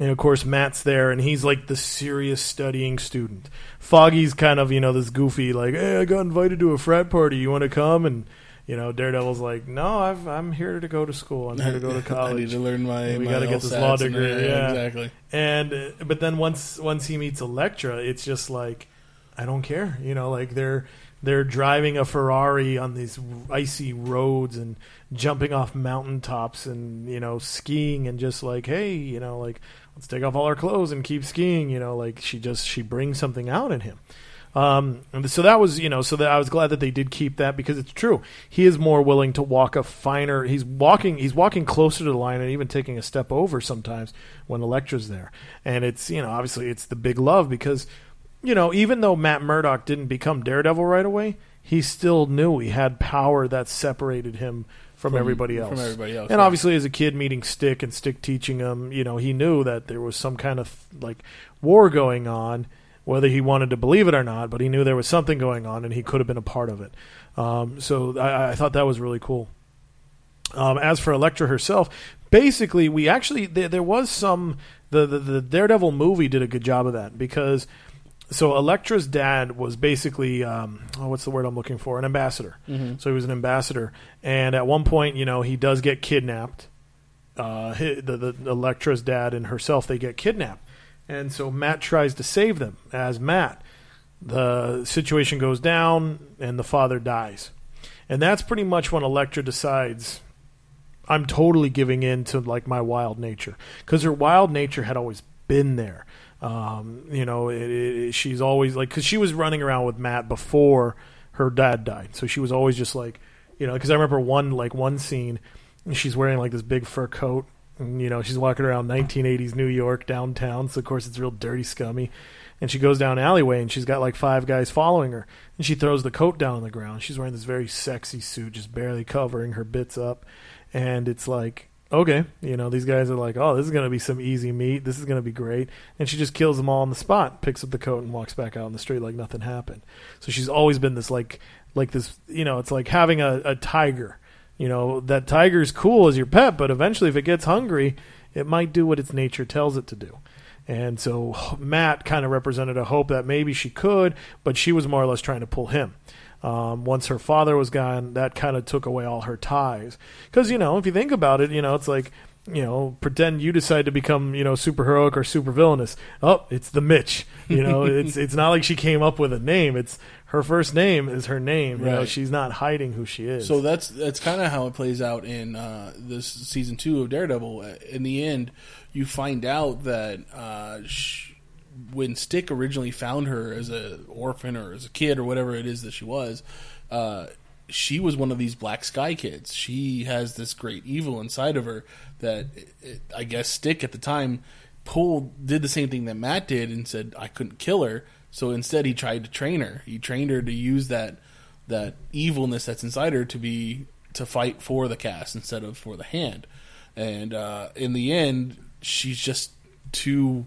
D: And of course, Matt's there, and he's like the serious studying student. Foggy's kind of, you know, this goofy, like, hey, I got invited to a frat party. You want to come? And, you know, Daredevil's like, no, I've, I'm here to go to school. I'm here to go to college. [LAUGHS]
C: I need to learn my.
D: We gotta get this law degree, yeah.
C: exactly.
D: and but then once once he meets Elektra, it's just like I don't care, you know, like they're they're driving a Ferrari on these icy roads and jumping off mountaintops and you know skiing and just like hey, you know, like let's take off all our clothes and keep skiing, you know, like she just she brings something out in him. Um, so that was, you know, so that I was glad that they did keep that because it's true. He is more willing to walk a finer. He's walking. He's walking closer to the line and even taking a step over sometimes when Elektra's there. And it's, you know, obviously it's the big love because, you know, even though Matt Murdock didn't become Daredevil right away, he still knew he had power that separated him from, everybody else.
C: from everybody else,
D: And
C: right.
D: obviously, as a kid meeting Stick and Stick teaching him, you know, he knew that there was some kind of like war going on, whether he wanted to believe it or not. But he knew there was something going on, and he could have been a part of it. Um, so I, I thought that was really cool. Um, as for Elektra herself, basically, we actually there, there was some the, the the Daredevil movie did a good job of that because so Elektra's dad was basically um, oh, what's the word I'm looking for? An ambassador. So he was an ambassador, and at one point, you know, he does get kidnapped. Uh, the, the Elektra's dad and herself they get kidnapped, and so Matt tries to save them as Matt. The situation goes down, and the father dies, and that's pretty much when Elektra decides I'm totally giving in to like my wild nature because her wild nature had always been there. Um, you know, it, it, she's always like because she was running around with Matt before her dad died, so she was always just like, you know, because I remember one like one scene, she's wearing like this big fur coat. You know, she's walking around 1980s New York downtown, so of course it's real dirty, scummy. And she goes down alleyway, and she's got like five guys following her. And she throws the coat down on the ground. She's wearing this very sexy suit, just barely covering her bits up and it's like okay you know these guys are like oh this is going to be some easy meat this is going to be great and she just kills them all on the spot picks up the coat and walks back out in the street like nothing happened so she's always been this like like this you know it's like having a, a tiger you know that tiger's cool as your pet but eventually if it gets hungry it might do what its nature tells it to do and so [SIGHS] Matt kind of represented a hope that maybe she could, but she was more or less trying to pull him. Um, once her father was gone, that kind of took away all her ties. Because, you know, if you think about it, you know, it's like, you know, pretend you decide to become, you know, super heroic or super villainous. Oh, it's the Mitch. You know, [LAUGHS] it's it's not like she came up with a name. It's her first name is her name. You know,
C: Right.
D: she's not hiding who she is.
C: So that's that's kind of how it plays out in uh, this season two of Daredevil. In the end, you find out that uh, sh- when Stick originally found her as a orphan or as a kid or whatever it is that she was, uh, she was one of these Black Sky kids. She has this great evil inside of her that it, it, I guess Stick at the time pulled did the same thing that Matt did and said I couldn't kill her. So instead, he tried to train her. He trained her to use that that evilness that's inside her to be to fight for the cast instead of for the hand. And uh, in the end, she's just too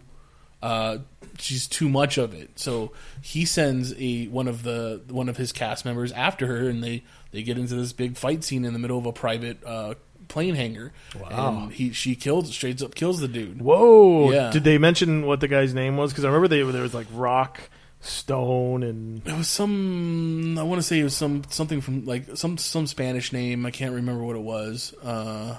C: uh, she's too much of it. So he sends a one of the one of his cast members after her, and they they get into this big fight scene in the middle of a private uh, plane hangar.
D: Wow.
C: And he she kills straight up kills the dude.
D: Whoa!
C: Yeah.
D: Did they mention what the guy's name was? Because I remember they, there was like Rock, Stone, and
C: It was some I want to say it was some something from like some some Spanish name. I can't remember what it was. Uh,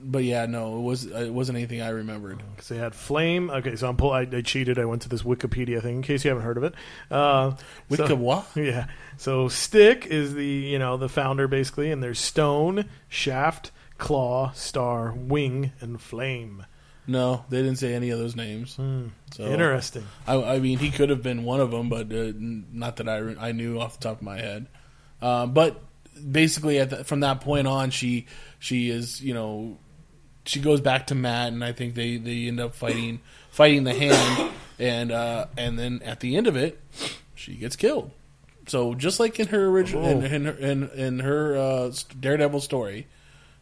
C: but yeah, no, it was it wasn't anything I remembered.
D: because they had Flame. Okay, so I'm pull. I, I cheated. I went to this Wikipedia thing in case you haven't heard of it. Uh, so-
C: what? [LAUGHS]
D: Yeah. So Stick is the you know the founder basically, and there's Stone, Shaft, Claw, Star, Wing, and Flame.
C: No, they didn't say any of those names. So
D: Interesting.
C: I, I mean, he could have been one of them, but uh, not that I, I knew off the top of my head. Uh, but basically, at the, from that point on, she she is you know she goes back to Matt, and I think they, they end up fighting fighting the hand, and uh, and then at the end of it, she gets killed. So just like in her original in,
D: Oh.
C: in her, in, in her uh, Daredevil story,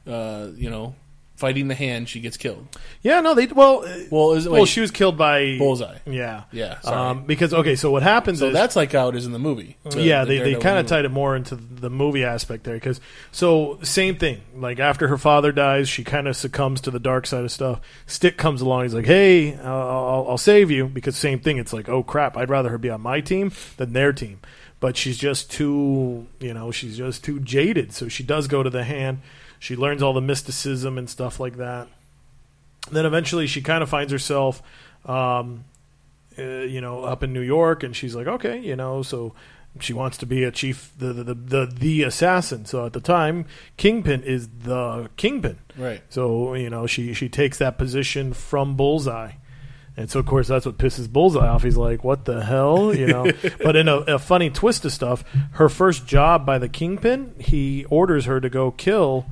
C: uh, you know, fighting the hand, she gets killed.
D: Yeah. No. They well. uh,
C: Well, is,
D: well,
C: wait,
D: she was killed by
C: Bullseye.
D: Yeah.
C: Yeah, sorry.
D: Um, because okay, so what happens
C: So
D: is
C: that's like how it is in the movie. The-
D: yeah,
C: the
D: they, they kind of tied it more into the movie aspect there because so same thing. Like after her father dies, she kind of succumbs to the dark side of stuff. Stick comes along, he's like, "Hey, I'll, I'll, I'll save you." Because same thing, it's like, "Oh crap, I'd rather her be on my team than their team." But she's just too, you know, she's just too jaded. So she does go to the hand. She learns all the mysticism and stuff like that. Then eventually, she kind of finds herself. Um, uh, you know, up in New York, and she's like, okay, you know, so she wants to be a chief, the the the the, the assassin. So at the time, Kingpin is the Kingpin.
C: Right.
D: So you know, she she takes that position from Bullseye. And so, of course, that's what pisses Bullseye off. He's like, "What the hell?" You know. [LAUGHS] but in a, a funny twist of stuff, her first job by the Kingpin, he orders her to go kill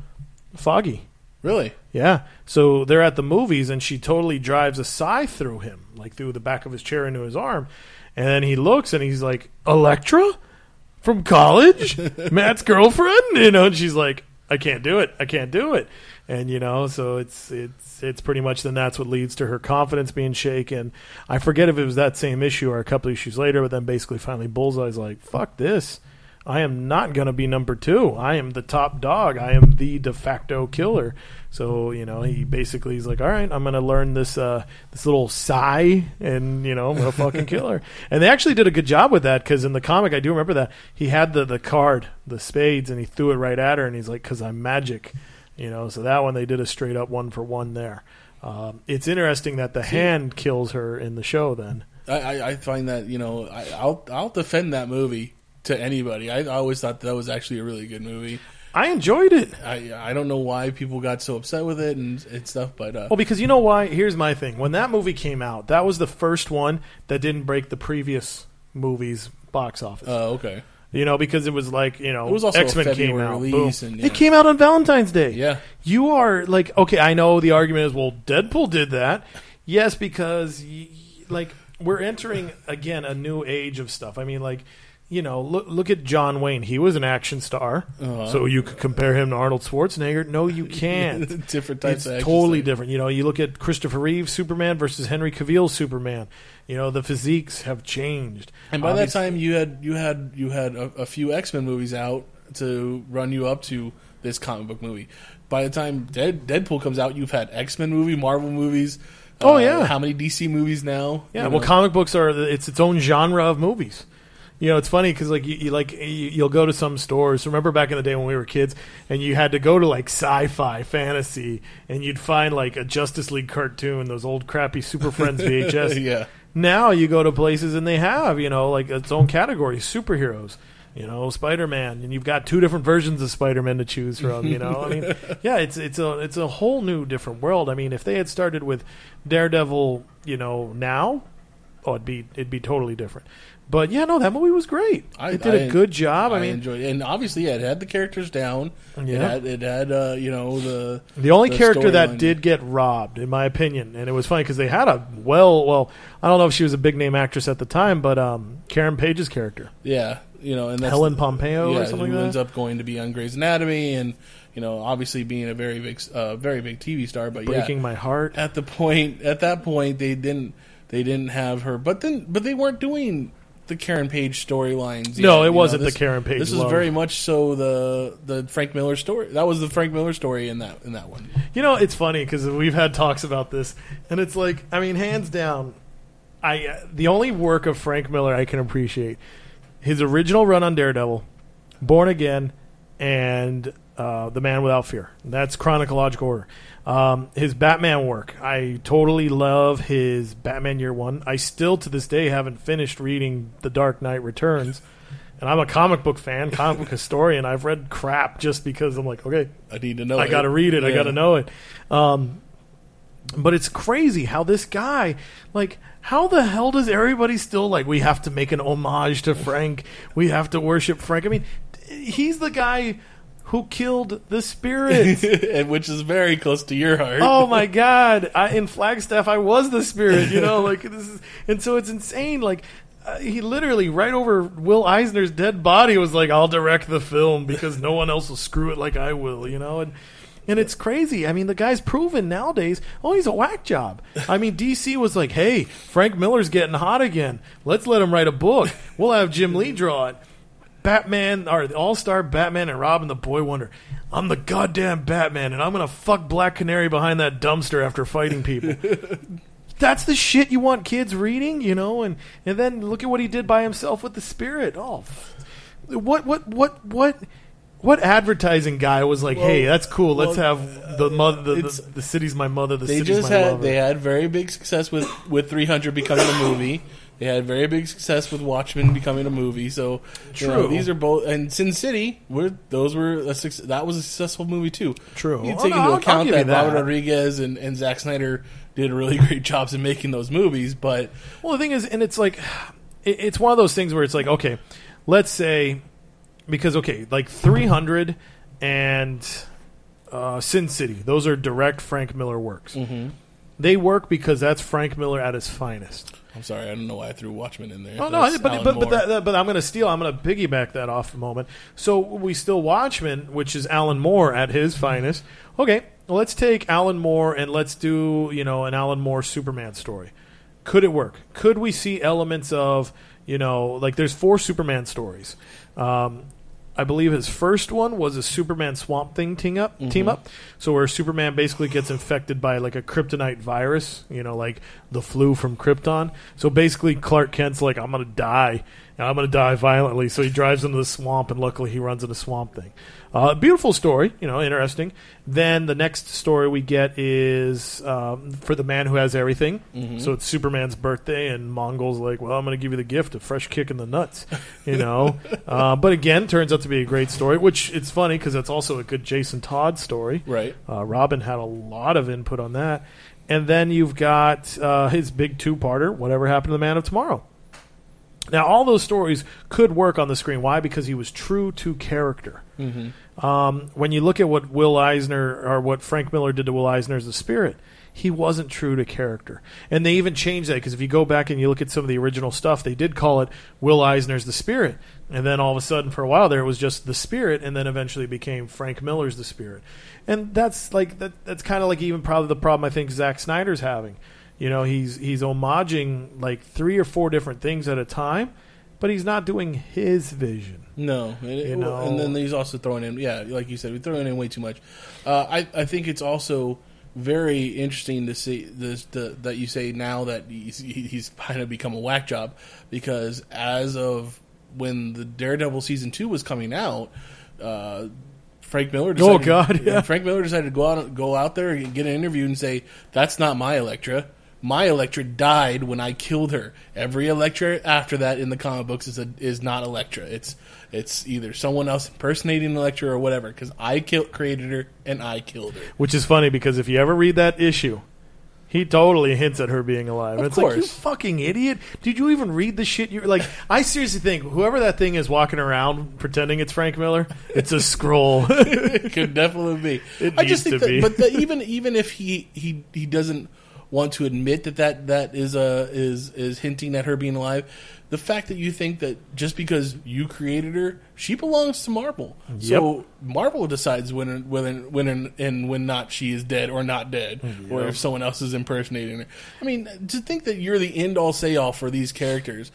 D: Foggy.
C: Really?
D: Yeah. So they're at the movies, and she totally drives a scythe through him, like through the back of his chair into his arm. And then he looks, and he's like, "Elektra from college, [LAUGHS] Matt's girlfriend." You know, and she's like, I can't do it. I can't do it. And you know, so it's it's it's pretty much then that's what leads to her confidence being shaken. I forget if it was that same issue or a couple issues later, but then basically finally Bullseye's like, "Fuck this." I am not going to be number two. I am the top dog. I am the de facto killer. So you know, he basically he's like, all right, I'm going to learn this uh, this little sai, and you know, I'm going to fucking [LAUGHS] kill her. And they actually did a good job with that because in the comic, I do remember that he had the the card, the spades, and he threw it right at her, and he's like, because I'm magic, you know. So that one they did a straight up one for one there. Um, it's interesting that the hand kills her in the show. Then
C: I, I, I find that you know I, I'll I'll defend that movie to anybody. I, I always thought that was actually a really good movie.
D: I enjoyed it.
C: I I don't know why people got so upset with it and, and stuff, but uh,
D: Well, because you know why? Here's my thing. When that movie came out, that was the first one that didn't break the previous movie's box office.
C: oh okay,
D: you know, because it was like you know,
C: It was also a
D: X Men came
C: February
D: out.
C: release
D: boom.
C: and, yeah.
D: It came out on Valentine's Day.
C: yeah.
D: You are like okay. I know the argument is well, Deadpool did that. Yes, because y- y- like we're entering again a new age of stuff. I mean, like you know, look look at John Wayne. He was an action star,
C: Uh-huh.
D: so you could compare him to Arnold Schwarzenegger. No, you [LAUGHS] can't.
C: different types
D: it's
C: of
D: totally different. You know, you look at Christopher Reeve Superman versus Henry Cavill Superman. You know, the physiques have changed.
C: And by that time, you had you had you had a, a few X Men movies out to run you up to this comic book movie. By the time Dead, Deadpool comes out, you've had X Men movie, Marvel movies.
D: Oh,
C: uh,
D: yeah.
C: how many DC movies now?
D: Yeah,
C: You
D: well, comic books are it's its own genre of movies. You know, it's funny because like you, you like you, you'll go to some stores. Remember back in the day when we were kids, and you had to go to like sci-fi, fantasy, and you'd find like a Justice League cartoon, those old crappy Super Friends [LAUGHS] VHS.
C: yeah.
D: Now you go to places and they have you know like its own category, superheroes. You know, Spider Man, and you've got two different versions of Spider Man to choose from. You know, I mean, [LAUGHS] yeah, it's it's a it's a whole new different world. I mean, if they had started with Daredevil, you know, now, oh, it'd be it'd be totally different. But yeah, no, that movie was great.
C: I-
D: it did a
C: I-
D: good job. I,
C: I,
D: mean,
C: enjoyed it, and obviously, yeah, it had the characters down. It
D: Yeah.
C: had, it had uh, you know the
D: The only
C: the
D: character that
C: storyline.
D: did get robbed, in my opinion, and it was funny because they had a well, well, I don't know if she was a big name actress at the time, but um, Karen Page's character,
C: yeah, you know, and that's
D: Helen Pompeo
C: yeah,
D: or something
C: who
D: like
C: ends up going to be on Grey's Anatomy, and you know, obviously being a very big, uh, very big TV star. But
D: Breaking
C: yeah,
D: my heart.
C: at the point at that point they didn't they didn't have her, but then but they weren't doing the Karen Page storylines.
D: No, it
C: you
D: wasn't
C: this-
D: the Karen Page
C: This is
D: love.
C: very much so the the Frank Miller story. That was the Frank Miller story in that in that one.
D: You know, it's funny because we've had talks about this, and it's like, I mean, hands down, I uh, the only work of Frank Miller I can appreciate his original run on Daredevil, Born Again, and uh, The Man Without Fear. That's chronological order. Um, his Batman work, I totally love his Batman Year One. I still, to this day, haven't finished reading The Dark Knight Returns. And I'm a comic book fan, comic book [LAUGHS] historian. I've read crap just because I'm like, okay,
C: I need to know.
D: I got to read it. I got to know it. Um, but it's crazy how this guy, like, how the hell does everybody still like? We have to make an homage to Frank. We have to worship Frank. I mean, he's the guy who killed the spirit. [LAUGHS]
C: and which is very close to your heart.
D: oh my god! I, in Flagstaff, I was the spirit. You know, like this is, and so it's insane. Like. Uh, he literally right over Will Eisner's dead body was like, "I'll direct the film because no one else will screw it like I will," you know. And and it's crazy. I mean, the guy's proven nowadays. Oh, he's a whack job. I mean, DC was like, "Hey, Frank Miller's getting hot again. Let's let him write a book. We'll have Jim Lee draw it." Batman, or the All Star Batman and Robin the Boy Wonder. I'm the goddamn Batman, and I'm gonna fuck Black Canary behind that dumpster after fighting people. [LAUGHS] That's the shit you want kids reading, you know. And and then look at what he did by himself with the Spirit. Oh, what what what what what advertising guy was like? hey, that's cool. Let's
C: well,
D: have the mother. The, the, the city's my mother. The
C: they
D: city's
C: just
D: my
C: had
D: lover.
C: they had very big success with with 300 becoming a movie. They had very big success with Watchmen becoming a movie. So you know,
D: True.
C: these are both and Sin City. Were those were a, that was a successful movie too.
D: True.
C: You
D: Oh,
C: take into
D: I'll-
C: account
D: give
C: that, Robert. Rodriguez and, and Zack Snyder did really [LAUGHS] great jobs in making those movies, but
D: Well, the thing is, and it's like, it, it's one of those things where it's like, okay, let's say, because okay, like 300 and uh, Sin City, those are direct Frank Miller works.
C: Mm-hmm.
D: They work because that's Frank Miller at his finest.
C: I'm sorry, I don't know why I threw Watchmen in there.
D: Oh no,
C: That's
D: but
C: Alan
D: but but,
C: Moore.
D: that, that- but I'm going to steal. I'm going to piggyback that off a moment. So we still Watchmen, which is Alan Moore at his finest. Okay, well, let's take Alan Moore and let's do you know an Alan Moore Superman story. Could it work? Could we see elements of you know like there's four Superman stories. Um, I believe his first one was a Superman Swamp Thing team up. Mm-hmm. Team up. So where Superman basically gets infected by like a kryptonite virus, you know, like the flu from Krypton. So basically, Clark Kent's like, "I'm gonna die, and I'm gonna die violently." So he drives into the swamp, and luckily he runs into Swamp Thing. Uh, beautiful story, you know, interesting. Then the next story we get is um, for the man who has everything. So it's Superman's birthday, and Mongul's like, "Well, I'm going to give you the gift of fresh kick in the nuts," you know. [LAUGHS] uh, but again, turns out to be a great story. Which it's funny because it's also a good Jason Todd story.
C: right.
D: Uh, Robin had a lot of input on that. And then you've got uh, his big two parter, Whatever Happened to the Man of Tomorrow. Now, all those stories could work on the screen. Why? Because he was true to character. Um, when you look at what Will Eisner or what Frank Miller did to Will Eisner as the Spirit, he wasn't true to character. And they even changed that because if you go back and you look at some of the original stuff, they did call it Will Eisner's the Spirit. And then all of a sudden, for a while there, it was just the Spirit, and then eventually became Frank Miller's the Spirit. And that's like that. That's kind of like even probably the problem I think Zack Snyder's having. You know, he's he's homaging like three or four different things at a time, but he's not doing his vision.
C: No, and, it-
D: You know-
C: and then he's also throwing in, yeah, like you said, we're throwing in way too much. Uh, I I think it's also very interesting to see this the, that you say now that he's, he's kind of become a whack job because as of when the Daredevil season two was coming out. Uh, Frank Miller. Decided,
D: Oh, God, yeah.
C: Frank Miller decided to go out, go out there and get an interview and say, "That's not my Elektra. My Elektra died when I killed her. Every Elektra after that in the comic books is a, is not Elektra. It's it's either someone else impersonating Elektra or whatever. Because I killed, created her and I killed her.
D: Which is funny because if you ever read that issue, he totally hints at her being alive.
C: Of
D: it's like you fucking idiot. Did you even read the shit? You like? I seriously think whoever that thing is walking around pretending it's Frank Miller, it's a Skrull.
C: It [LAUGHS] could definitely be.
D: It
C: I just think
D: to
C: that,
D: be.
C: but the, even even if he he he doesn't want to admit that that that is uh, is is hinting at her being alive, the fact that you think that just because you created her, she belongs to Marvel. So Marvel decides when when when and, and when not she is dead or not dead, or if someone else is impersonating her. I mean, to think that you're the end all say all for these characters.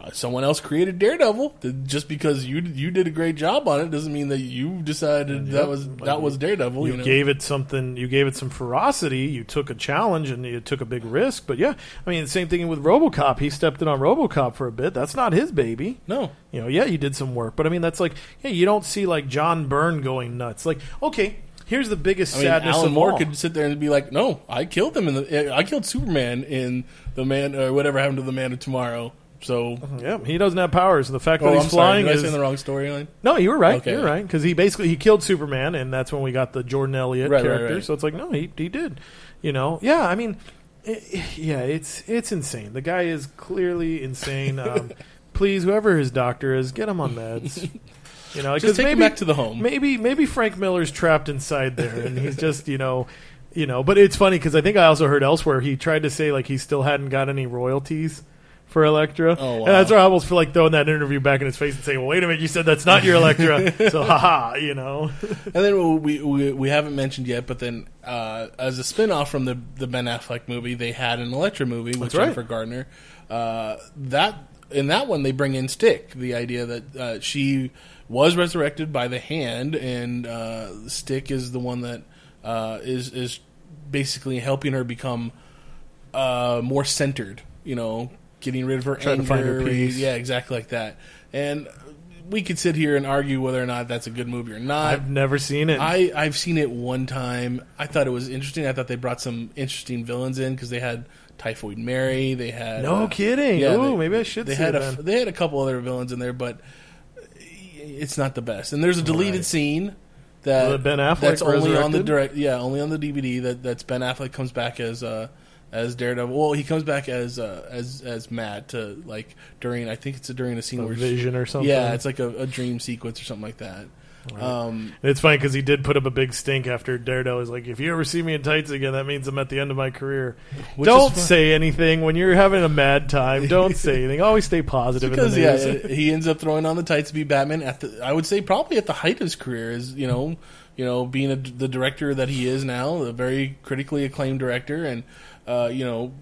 C: Uh, Someone else created Daredevil. Just because you you did a great job on it doesn't mean that you decided that was that was Daredevil.
D: you
C: You, know?
D: gave it something. You gave it some ferocity. You took a challenge and you took a big risk. But yeah, I mean, the same thing with RoboCop. He stepped in on RoboCop for a bit. That's not his baby.
C: no,
D: You know, yeah, you did some work, but I mean, that's like, yeah, you don't see like John Byrne going nuts. Like, okay, here's the biggest
C: I mean
D: sadness
C: Alan
D: of
C: Moore
D: all.
C: could sit there and be like, "No, I killed him in the I killed Superman in the man or whatever happened to the Man of Tomorrow." So,
D: Yeah, he doesn't have powers, the fact
C: oh,
D: that he's
C: I'm sorry,
D: flying
C: did I
D: is
C: say the wrong storyline?
D: no. You were right.
C: Okay.
D: You're right because he basically he killed Superman, and that's when we got the Jordan Elliot
C: Right, right,
D: character.
C: right.
D: So it's like, no, he he did. You know, yeah. I mean, i yeah, it's it's insane. The guy is clearly insane. [LAUGHS] Um, please, whoever his doctor is, get him on meds. [LAUGHS] You know,
C: Just
D: because
C: take
D: maybe
C: him back to the home.
D: maybe maybe Frank Miller's trapped inside there, and he's just you know. You know, but it's funny because I think I also heard elsewhere he tried to say like he still hadn't got any royalties for Elektra.
C: Oh, wow.
D: And that's where I almost feel like throwing that interview back in his face and saying, "Well, wait a minute, you said that's not your Elektra." [LAUGHS] so, haha, you know. [LAUGHS]
C: And then we, we we haven't mentioned yet, but then uh, as a spin-off from the the Ben Affleck movie, they had an Elektra movie with
D: right.
C: Jennifer Gardner. Uh, that in that one they bring in Stick, the idea that uh, she was resurrected by the hand, and uh, Stick is the one that uh, is is basically helping her become uh, more centered. You know, getting rid of her
D: Trying to
C: anger.
D: find her peace.
C: Yeah, exactly like that. And we could sit here and argue whether or not that's a good movie or not.
D: I've never seen it.
C: I I've seen it one time. I thought it was interesting. I thought they brought some interesting villains in because they had Typhoid Mary. They had
D: no
C: uh,
D: kidding.
C: yeah,
D: Ooh,
C: they-
D: maybe I should
C: They had a they had a couple other villains in there, but it's not the best. And there's a deleted
D: Right.
C: scene that
D: Ben Affleck
C: that's only on the direct. Yeah, only on the DVD. That that's Ben Affleck comes back as uh as Daredevil. Well, he comes back as uh, as as Matt to like during. I think it's during a scene
D: A
C: where
D: vision or something.
C: yeah, it's like a, a dream sequence or something like that. Um,
D: It's funny because he did put up a big stink after Daredevil. He's like, if you ever see me in tights again, that means I'm at the end of my career. Don't say anything when you're having a mad time. Don't say [LAUGHS] anything. Always stay positive.
C: because
D: in the
C: yeah, he ends up throwing on the tights to be Batman at the. I would say probably at the height of his career is you know you know being a, the director that he is now, a very critically acclaimed director, and uh, you know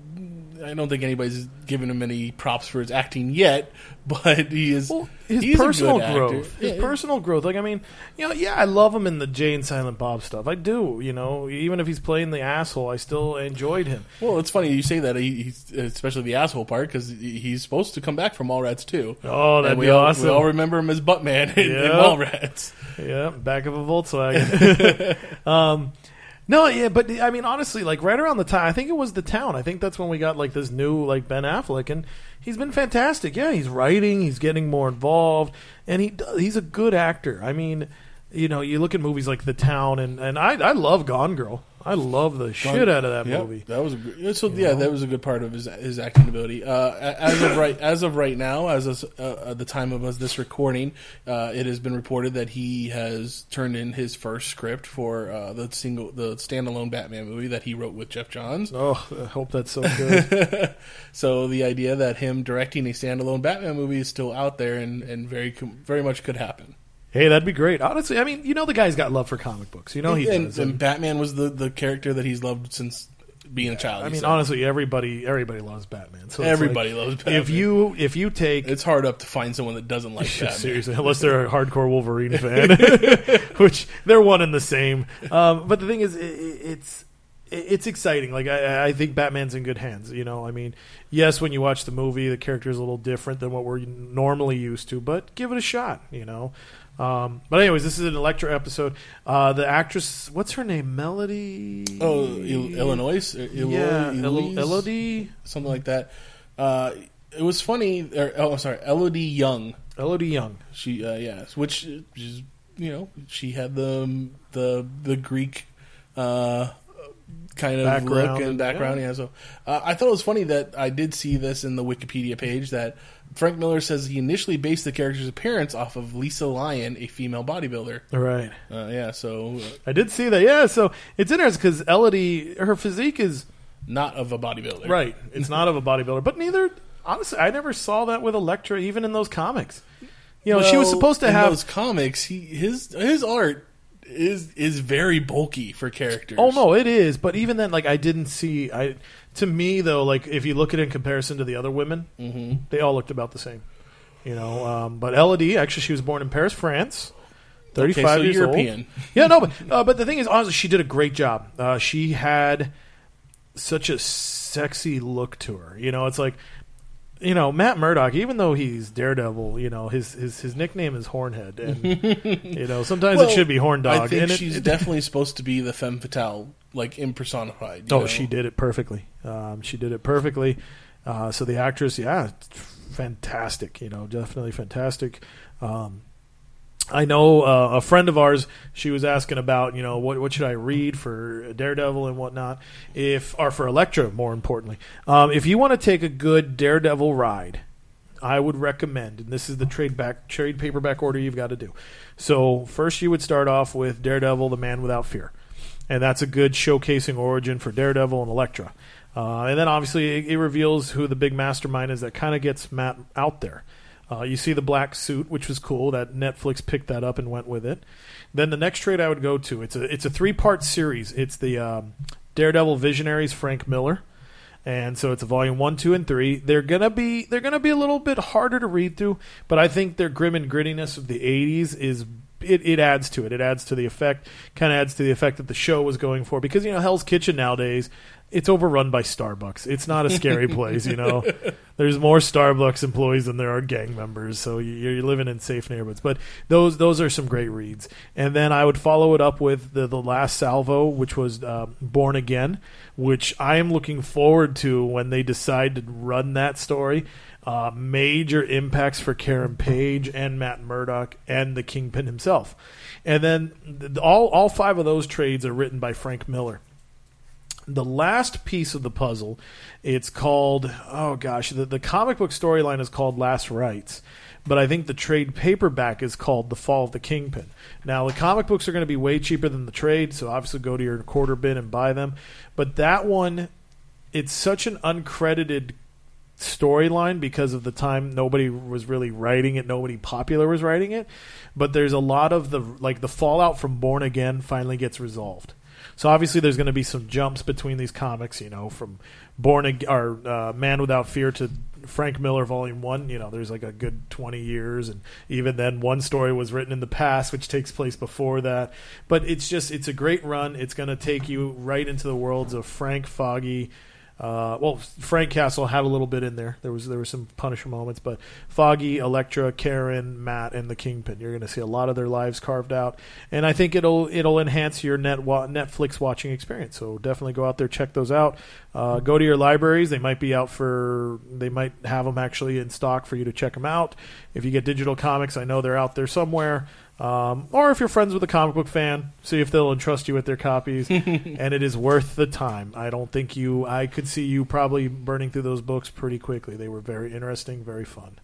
C: I don't think anybody's given him any props for his acting yet, [LAUGHS] but he is
D: Well, his
C: he's a
D: personal
C: good actor.
D: growth. His
C: Yeah,
D: personal growth. Like, I mean, you know, yeah, I love him in the Jay and Silent Bob stuff. I do. You know, even if he's playing the asshole, I still enjoyed him.
C: Well, it's funny you say that, he, he's, especially the asshole part, because he's supposed to come back from Mallrats too.
D: Oh, that'd
C: and we
D: be
C: all,
D: awesome.
C: We all remember him as Buttman [LAUGHS] in, in
D: Yeah.
C: Mallrats.
D: Yeah, back of a Volkswagen. [LAUGHS] um, no, yeah, but I mean, honestly, like right around the time, I think it was the town. I think that's when we got like this new like Ben Affleck, and he's been fantastic. Yeah, he's writing, he's getting more involved, and he he's a good actor. I mean, you know, you look at movies like The Town, and and I I love Gone Girl. I love the shit out of that
C: Yep,
D: movie.
C: That was a good, so yeah, that was a good part of his his acting ability. Uh, as of right as of right now, as of, uh, the time of us this recording, uh, it has been reported that he has turned in his first script for uh, the single the standalone Batman movie that he wrote with Geoff Johns.
D: Oh, I hope that's so good. [LAUGHS]
C: So the idea that him directing a standalone Batman movie is still out there and, and very very much could happen.
D: Hey, that'd be great. Honestly, I mean, you know, the guy's got love for comic books. You know, he
C: and,
D: does.
C: and
D: And-
C: Batman was the, the character that he's loved since being a child.
D: I mean,
C: said.
D: honestly, everybody everybody loves Batman. So
C: everybody
D: like,
C: loves Batman.
D: If you if you take
C: it's hard up to find someone that doesn't like [LAUGHS] Batman.
D: Seriously, unless [LAUGHS] they're a hardcore Wolverine [LAUGHS] fan, which they're one and the same. Um, but the thing is, i i- it's it's exciting. Like I, I think Batman's in good hands. You know, I mean, yes, when you watch the movie, the character is a little different than what we're normally used to, but give it a shot. You know. Um, but anyways, this is an Elektra episode. Uh, the actress, what's her name? Melody.
C: Oh, Il- Illinois, or Ilo-
D: yeah,
C: Eloise?
D: Elodie.
C: something like that. Uh, it was funny. Or, oh, I'm sorry, Elodie Yung.
D: Elodie Yung.
C: She, uh, yes, which is you know she had the the the Greek uh, kind of
D: Background
C: look and background. Yeah, so uh, I thought it was funny that I did see this in the Wikipedia page that Frank Miller says he initially based the character's appearance off of Lisa Lyon, a female bodybuilder.
D: All right.
C: Uh, yeah, so uh,
D: I did see that. Yeah, so it's interesting because Elodie, her physique is
C: not of a bodybuilder,
D: Right. It's not of a bodybuilder, but neither. Honestly, I never saw that with Elektra, even in those comics. You know, she was supposed to
C: in
D: have.
C: those comics. He his his art is is very bulky for characters.
D: Oh no, it is. But even then, like I didn't see. I to me though, like if you look at it in comparison to the other women,
C: Mm-hmm.
D: they all looked about the same. You know, um, but Elodie actually she was born in Paris, France.
C: Okay,
D: Thirty-five
C: so
D: years
C: European.
D: old. [LAUGHS] Yeah, no, but uh, but the thing is, honestly, she did a great job. Uh, she had such a sexy look to her. You know, it's like you know Matt Murdock, even though he's Daredevil, you know his his, his nickname is Hornhead, and [LAUGHS] you know sometimes it should be Horn Dog.
C: I think
D: and
C: she's
D: it- [LAUGHS]
C: definitely supposed to be the femme fatale, like impersonified. you
D: Oh,
C: know?
D: she did it perfectly. Um, she did it perfectly. Uh, so the actress, yeah, fantastic. You know, definitely fantastic. Um, I know uh, a friend of ours. She was asking about, you know, what what should I read for Daredevil and whatnot, if or for Elektra, more importantly. Um, if you want to take a good Daredevil ride, I would recommend, and this is the trade back trade paperback order you've got to do. So first, you would start off with Daredevil, the Man Without Fear, and that's a good showcasing origin for Daredevil and Elektra. Uh, and then obviously it, it reveals who the big mastermind is that kind of gets Matt out there. Uh, you see the black suit, which was cool. That Netflix picked that up and went with it. Then the next trade I would go to it's a it's a three part series. It's the um, Daredevil Visionaries Frank Miller, and so it's a volume one, two, and three. They're gonna be they're gonna be a little bit harder to read through, but I think their grim and grittiness of the '80s is it, it adds to it. It adds to the effect, kind of adds to the effect that the show was going for. Because you know Hell's Kitchen nowadays, it's overrun by Starbucks. It's not a scary [LAUGHS] place. You know, there's more Starbucks employees than there are gang members, so you- you're living in safe neighborhoods. But those those are some great reads. And then I would follow it up with the the last salvo, which was uh, Born Again, which I am looking forward to when they decide to run that story. Uh, major impacts for Karen Page and Matt Murdock and the Kingpin himself. And then th- all all five of those trades are written by Frank Miller the last piece of the puzzle it's called oh gosh the, the comic book storyline is called Last Rites but I think the trade paperback is called The Fall of the Kingpin. Now, the comic books are going to be way cheaper than the trade, so obviously go to your quarter bin and buy them. But that one, it's such an uncredited storyline because of the time nobody was really writing it, nobody popular was writing it. But there's a lot of the like the fallout from Born Again finally gets resolved. So obviously there's going to be some jumps between these comics, you know, from Born Ag- or uh, Man Without Fear to Frank Miller Volume One. You know, there's like a good 20 years, and even then, one story was written in the past, which takes place before that. But it's just it's a great run. It's going to take you right into the worlds of Frank Foggy. Uh, well, Frank Castle had a little bit in there. There was there were some Punisher moments, but Foggy, Elektra, Karen, Matt, and the Kingpin. You're going to see a lot of their lives carved out, and I think it'll it'll enhance your net wa- Netflix watching experience. So definitely go out there, check those out. Uh, go to your libraries; they might be out for they might have them actually in stock for you to check them out. If you get digital comics, I know they're out there somewhere. Um, or if you're friends with a comic book fan, see if they'll entrust you with their copies. [LAUGHS] and it is worth the time. I don't think you. I could see you probably burning through those books pretty quickly. They were very interesting, very fun.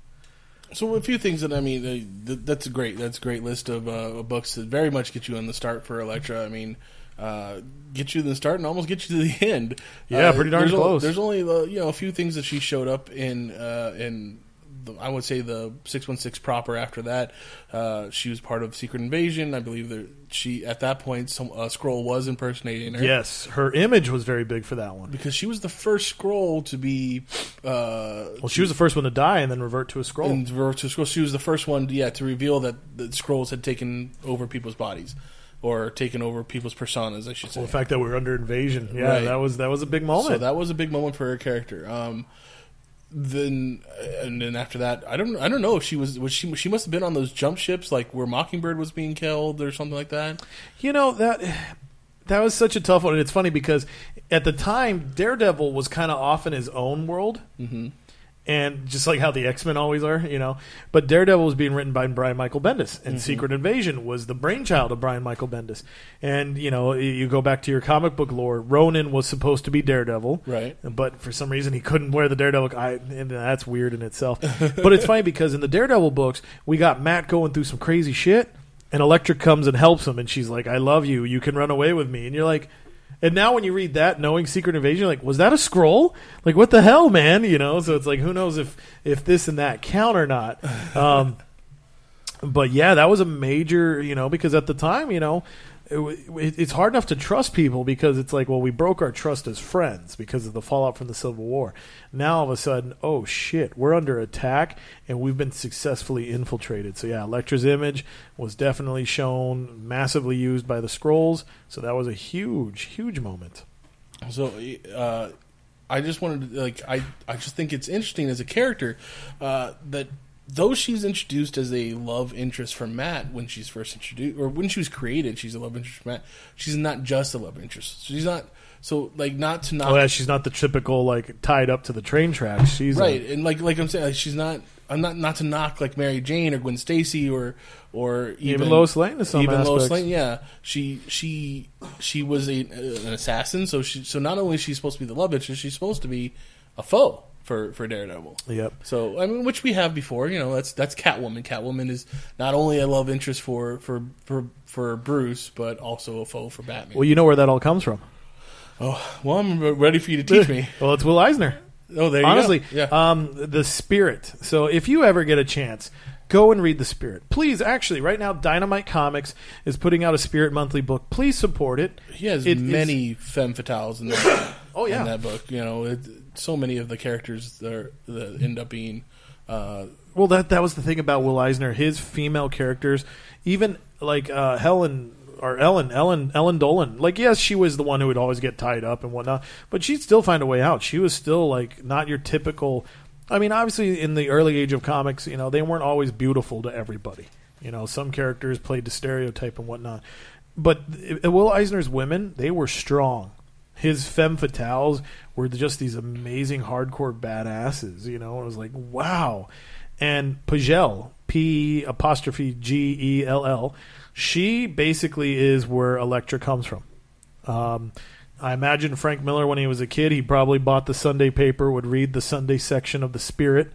C: So a few things that I mean, uh, that's a great. That's a great list of uh, books that very much get you on the start for Elektra. I mean, uh, get you to the start and almost get you to the [LAUGHS] end.
D: Yeah,
C: Uh,
D: pretty darn
C: there's o-
D: close.
C: there's only uh, you know a few things that she showed up in uh, in. The, I would say the six one six proper. After that, uh, she was part of Secret Invasion. I believe that she at that point some a Skrull was impersonating her.
D: Yes, her image was very big for that one.
C: because she was the first Skrull to be uh,
D: Well, she was the first one to die and then revert to a Skrull.
C: and revert to Skrull. She was the first one, yeah, to reveal that the Skrulls had taken over people's bodies or taken over people's personas. I should say.
D: well, the fact that we were under invasion, yeah,
C: Right.
D: that was that was a big moment.
C: So that was a big moment for her character. Um, then and then after that, I don't I don't know if she was was she she must have been on those jump ships like where Mockingbird was being killed or something like that.
D: You know that that was such a tough one, and it's funny because at the time Daredevil was kind of off in his own world, mm-hmm. And just like how the X Men always are, you know. But Daredevil was being written by Brian Michael Bendis, and mm-hmm. Secret Invasion was the brainchild of Brian Michael Bendis. And you know, you go back to your comic book lore, Ronin was supposed to be Daredevil,
C: Right.
D: But for some reason, he couldn't wear the Daredevil. I, and that's weird in itself. [LAUGHS] but it's funny because in the Daredevil books, we got Matt going through some crazy shit, and Elektra comes and helps him, and she's like, "I love you. You can run away with me." And you're like. And now, when you read that, knowing Secret Invasion, you're like, was that a Skrull? Like, what the hell, man? You know. So it's like, who knows if if this and that count or not? [LAUGHS] Um, but yeah, that was a major, you know, because at the time, you know, it, it, it's hard enough to trust people because it's like, well, we broke our trust as friends because of the fallout from the Civil War. Now all of a sudden, oh shit, we're under attack and we've been successfully infiltrated. So yeah, Elektra's image was definitely shown, massively used by the Skrulls. So that was a huge, huge moment.
C: So uh, I just wanted to like I I just think it's interesting as a character uh, that though she's introduced as a love interest for Matt when she's first introduced or when she was created, she's a love interest for Matt. She's not just a love interest. She's not so like not to not
D: Oh yeah, she's not the typical like tied up to the train tracks. She's a-
C: right and like like I'm saying like she's not. I'm not not to knock like Mary Jane or Gwen Stacy or or even,
D: Even Lois Lane in some
C: even Lois. Lane. Yeah, she she she was a, an assassin. So she so not only is she supposed to be the love interest, she's supposed to be a foe for for Daredevil.
D: Yep.
C: So I mean, which we have before. You know, that's that's Catwoman. Catwoman is not only a love interest for for for for Bruce, but also a foe for Batman.
D: Well, you know where that all comes from.
C: oh, well, I'm ready for you to teach me. [LAUGHS]
D: Well, it's Will Eisner.
C: Oh, there you
D: Honestly,
C: go. Yeah.
D: um, the Spirit. So if you ever get a chance, go and read the Spirit. Please, actually, right now, Dynamite Comics is putting out a Spirit monthly book. Please support it.
C: He has
D: It is-
C: many femme fatales in that.
D: Oh, yeah.
C: in that book. You know, it, so many of the characters that, are, that end up being. Uh,
D: Well, that that was the thing about Will Eisner. His female characters, even like uh, Helen or Ellen, Ellen, Ellen Dolan. Like, yes, she was the one who would always get tied up and whatnot, but she'd still find a way out. She was still like not your typical. I mean, obviously, in the early age of comics, you know, they weren't always beautiful to everybody. You know, some characters played to stereotype and whatnot. But uh, Will Eisner's women, they were strong. His femme fatales were just these amazing hardcore badasses. You know, it was like wow. And P'Gell, P apostrophe G E L L, she basically is where Elektra comes from. Um, I imagine Frank Miller, when he was a kid, he probably bought the Sunday paper, would read the Sunday section of the Spirit,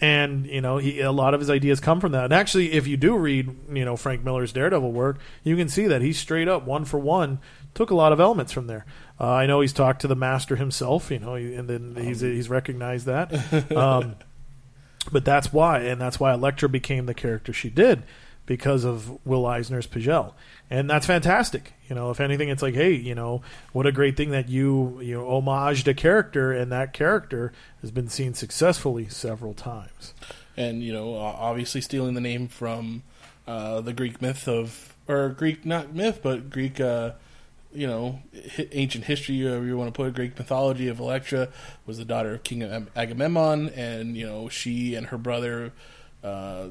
D: and you know he, a lot of his ideas come from that. And actually, if you do read you know Frank Miller's Daredevil work, you can see that he straight up one for one took a lot of elements from there. Uh, I know he's talked to the master himself, you know, and then he's he's recognized that. [LAUGHS] Um, but that's why, and that's why Elektra became the character she did because of Will Eisner's P'Gell, and that's fantastic. You know, if anything, it's like, hey, you know, what a great thing that you you know homaged a character, and that character has been seen successfully several times.
C: and you know, obviously stealing the name from uh, the Greek myth of, or Greek not myth, but Greek, uh, you know, ancient history, however you want to put it, Greek mythology of Electra was the daughter of King Ag- Agamemnon, and you know, she and her brother. Uh,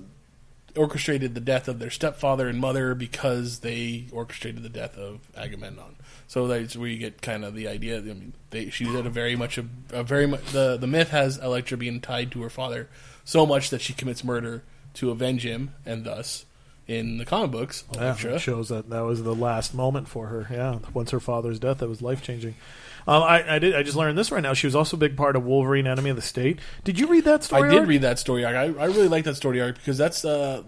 C: orchestrated the death of their stepfather and mother because they orchestrated the death of Agamemnon. So that's where you get kind of the idea. I mean, they, she did a very much a, a very much the the myth has Electra being tied to her father so much that she commits murder to avenge him, and thus in the comic books,
D: Yeah,
C: Elektra.
D: it shows that that was the last moment for her. Yeah, once her father's death, that was life changing. Um, I, I did. I just learned this right now. She was also a big part of Wolverine: Enemy of the State. Did you read that story?
C: I did read that story arc. I, I really like that story arc because that's uh,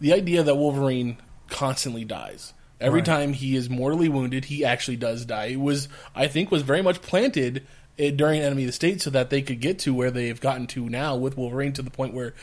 C: the idea that Wolverine constantly dies. Every
D: Right.
C: time he is mortally wounded, he actually does die. It was, I think, was very much planted uh, during Enemy of the State so that they could get to where they've gotten to now with Wolverine to the point where,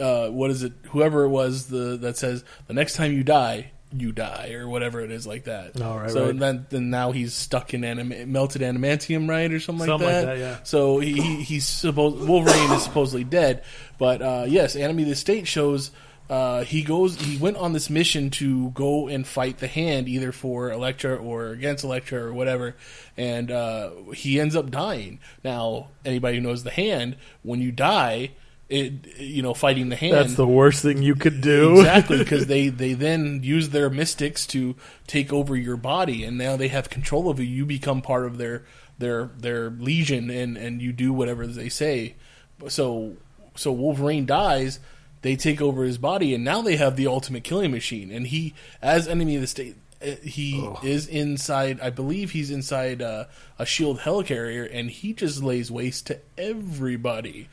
C: uh, what is it? Whoever it was the that says the next time you die, you die or whatever it is like that.
D: Oh, right,
C: so
D: right.
C: then then now he's stuck in anim- melted adamantium, right, or something,
D: Something
C: like
D: like
C: that.
D: that, yeah.
C: So he, he he's supposed Wolverine is supposedly dead, but uh, yes, Enemy of the State shows uh, he goes he went on this mission to go and fight the Hand either for Elektra or against Elektra or whatever, and uh, he ends up dying. Now anybody who knows the Hand, when you die, it you know fighting the Hand
D: That's the worst thing you could do.
C: exactly because [LAUGHS] they they then use their mystics to take over your body and now they have control of you you become part of their their their legion and and you do whatever they say so so wolverine dies they take over his body and now they have the ultimate killing machine and he as enemy of the state uh, he is inside i believe he's inside uh, a shield helicarrier and he just lays waste to everybody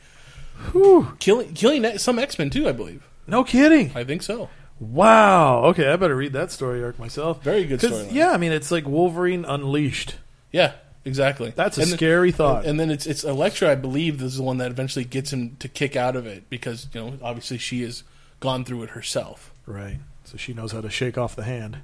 C: killing killing some x-men too i believe
D: no kidding.
C: i think so
D: Wow. Okay, I better read that story arc myself.
C: Very good storyline.
D: Yeah, I mean, it's like Wolverine Unleashed.
C: Yeah, exactly.
D: That's a
C: And then-
D: scary thought.
C: And then it's it's Elektra, I believe, this is the one that eventually gets him to kick out of it because you know obviously she has gone through it herself.
D: Right. So she knows how to shake off the hand.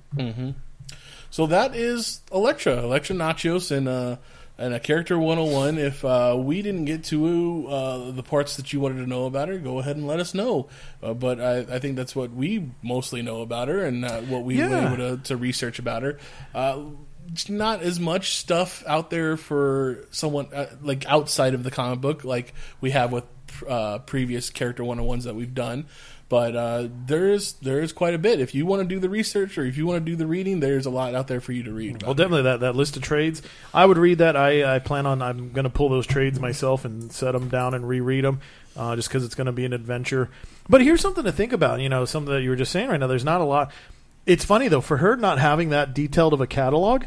C: So that is Elektra, Elektra Natchios, and uh, and a character 101. If uh, we didn't get to uh, the parts that you wanted to know about her, go ahead and let us know. Uh, but I, I think that's what we mostly know about her and uh, what we were able to, to research about her. Not as much stuff out there for someone uh, like outside of the comic book like we have with uh, previous character 101s that we've done. But uh, there's there's quite a bit. If you want to do the research or if you want to do the reading, there's a lot out there for you to read.
D: Well, definitely that, that list of trades. I would read that. I, I plan on I'm going to pull those trades myself and set them down and reread them, uh, just because it's going to be an adventure. But here's something to think about. You know, something that you were just saying right now. There's not a lot. It's funny though for her not having that detailed of a catalog,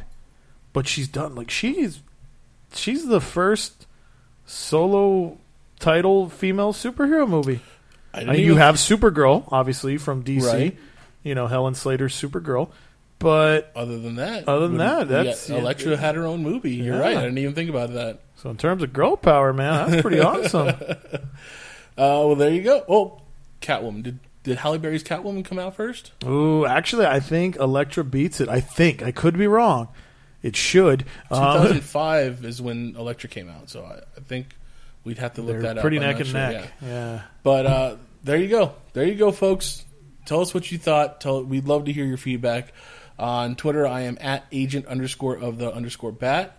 D: but she's done like she's she's the first solo title female superhero movie.
C: I
D: I
C: didn't
D: mean, you have Supergirl, obviously from DC.
C: Right.
D: You know Helen Slater's Supergirl, but
C: Other than that,
D: Other than that, that's-
C: got- Elektra had her own movie. You're
D: Yeah.
C: right. I didn't even think about that.
D: So in terms of girl power, man, that's pretty [LAUGHS] awesome.
C: Uh, well, there you go. Oh, Catwoman. Did did Halle Berry's Catwoman come out first?
D: Ooh, actually, I think Elektra beats it. I think I could be wrong. It should. Um,
C: 2005 is when Elektra came out, so I, I think we'd have to look that up.
D: pretty neck and
C: sure,
D: neck.
C: yeah.
D: Yeah.
C: But uh, there you go. There you go, folks. Tell us what you thought. Tell we'd love to hear your feedback. On Twitter, I am at agent underscore of the underscore bat.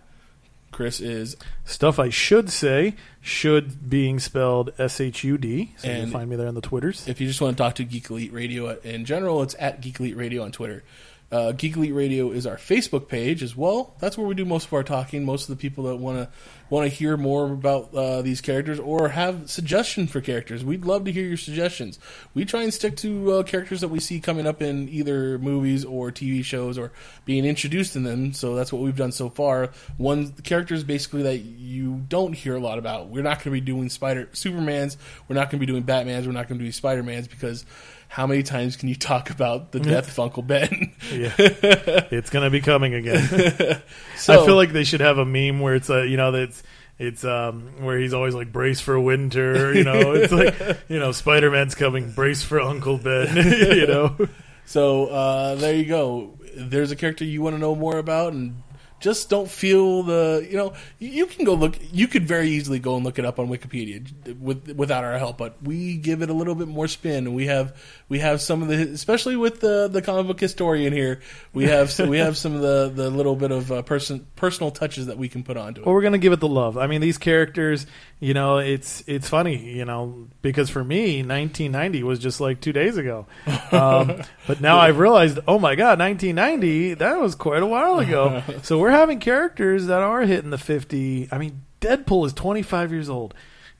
C: Chris is
D: Stuff I should say should being spelled S H U D. So you can find me there on the Twitters.
C: if you just want to talk to Geek Elite Radio in general, it's at Geek Elite Radio on Twitter. Uh, Geek Elite Radio is our Facebook page as well. That's where we do most of our talking. Most of the people that want to want to hear more about uh, these characters or have suggestions for characters, we'd love to hear your suggestions. We try and stick to uh, characters that we see coming up in either movies or TV shows or being introduced in them. So that's what we've done so far. One characters basically that you don't hear a lot about. We're not going to be doing Spider Supermans. We're not going to be doing Batmans. We're not going to be Spider Mans because how many times can you talk about the death of Uncle Ben? [LAUGHS]
D: Yeah, [LAUGHS] it's gonna be coming again. [LAUGHS]
C: so,
D: I feel like they should have a meme where it's a you know that's it's um where he's always like brace for winter. You know, it's like you know Spider Man's coming, brace for Uncle Ben. you know,
C: So uh, there you go. There's a character you want to know more about, and just don't feel the you know you can go look. You could very easily go and look it up on Wikipedia with without our help, but we give it a little bit more spin, and we have we have some of the especially with the the comic book historian here. We have so we have some of the the little bit of uh, person personal touches that we can put onto it.
D: well, we're gonna give it the love. I mean, these characters, you know, it's it's funny, you know, because for me, 1990 was just like two days ago. Um, [LAUGHS] but now I've realized, oh my god, 1990, that was quite a while ago. [LAUGHS] so we're having characters that are hitting the 50. I mean, Deadpool is 25 years old.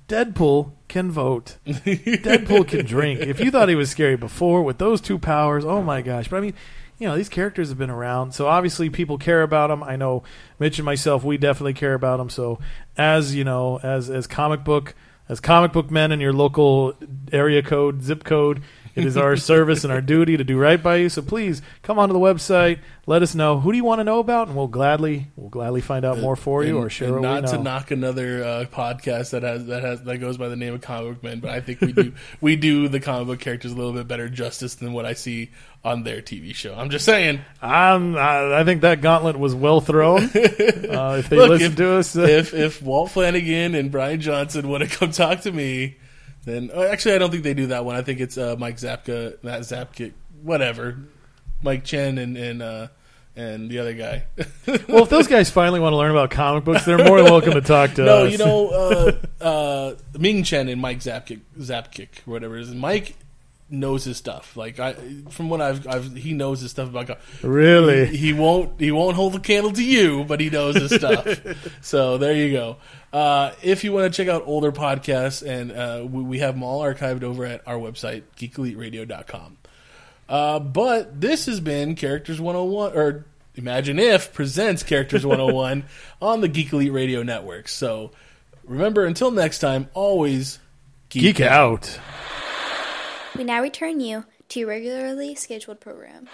D: Deadpool can vote. Deadpool can drink. If you thought he was scary before with those two powers, oh my gosh. But I mean, you know, these characters have been around. So obviously people care about them. I know Mitch and myself, we definitely care about them. So as, you know, as as comic book as comic book men in your local area code, zip code, it is our service and our duty to do right by you. So please come onto the website, let us know who do you want to know about, and we'll gladly we'll gladly find out more for you
C: And-
D: or share
C: and not to knock another uh, podcast that has that has that goes by the name of Comic Book Men, but I think we do [LAUGHS] we do the comic book characters a little bit better justice than what I see on their TV show. I'm just saying.
D: Um, I, I think that gauntlet was well thrown. [LAUGHS] uh, if they
C: Look,
D: listen
C: if,
D: to us, uh,
C: if if Walt Flanagan and Bryan Johnson want to come talk to me, then oh, actually I don't think they do that one. I think it's uh, Mike Zapka, Matt Zapka, whatever, Mike Chen and and uh, and the other guy. [LAUGHS]
D: well, if those guys finally want to learn about comic books, they're more than welcome to talk to [LAUGHS]
C: no,
D: us.
C: No, you know uh, uh, Ming Chen and Mike Zapkick, Zapkick, or whatever it is. Mike knows his stuff. Like I, from what I've, I've he knows his stuff about. God.
D: really.
C: He, he won't he won't hold the candle to you, but he knows his stuff. [LAUGHS] so there you go. Uh, if you want to check out older podcasts, and uh, we, we have them all archived over at our website, geekeliteradio.com. Uh, but this has been Characters 101, or Imagine If presents Characters [LAUGHS] 101 on the Geek Elite Radio Network. So remember, until next time, always
D: Geek out.
A: We now return you to your regularly scheduled program.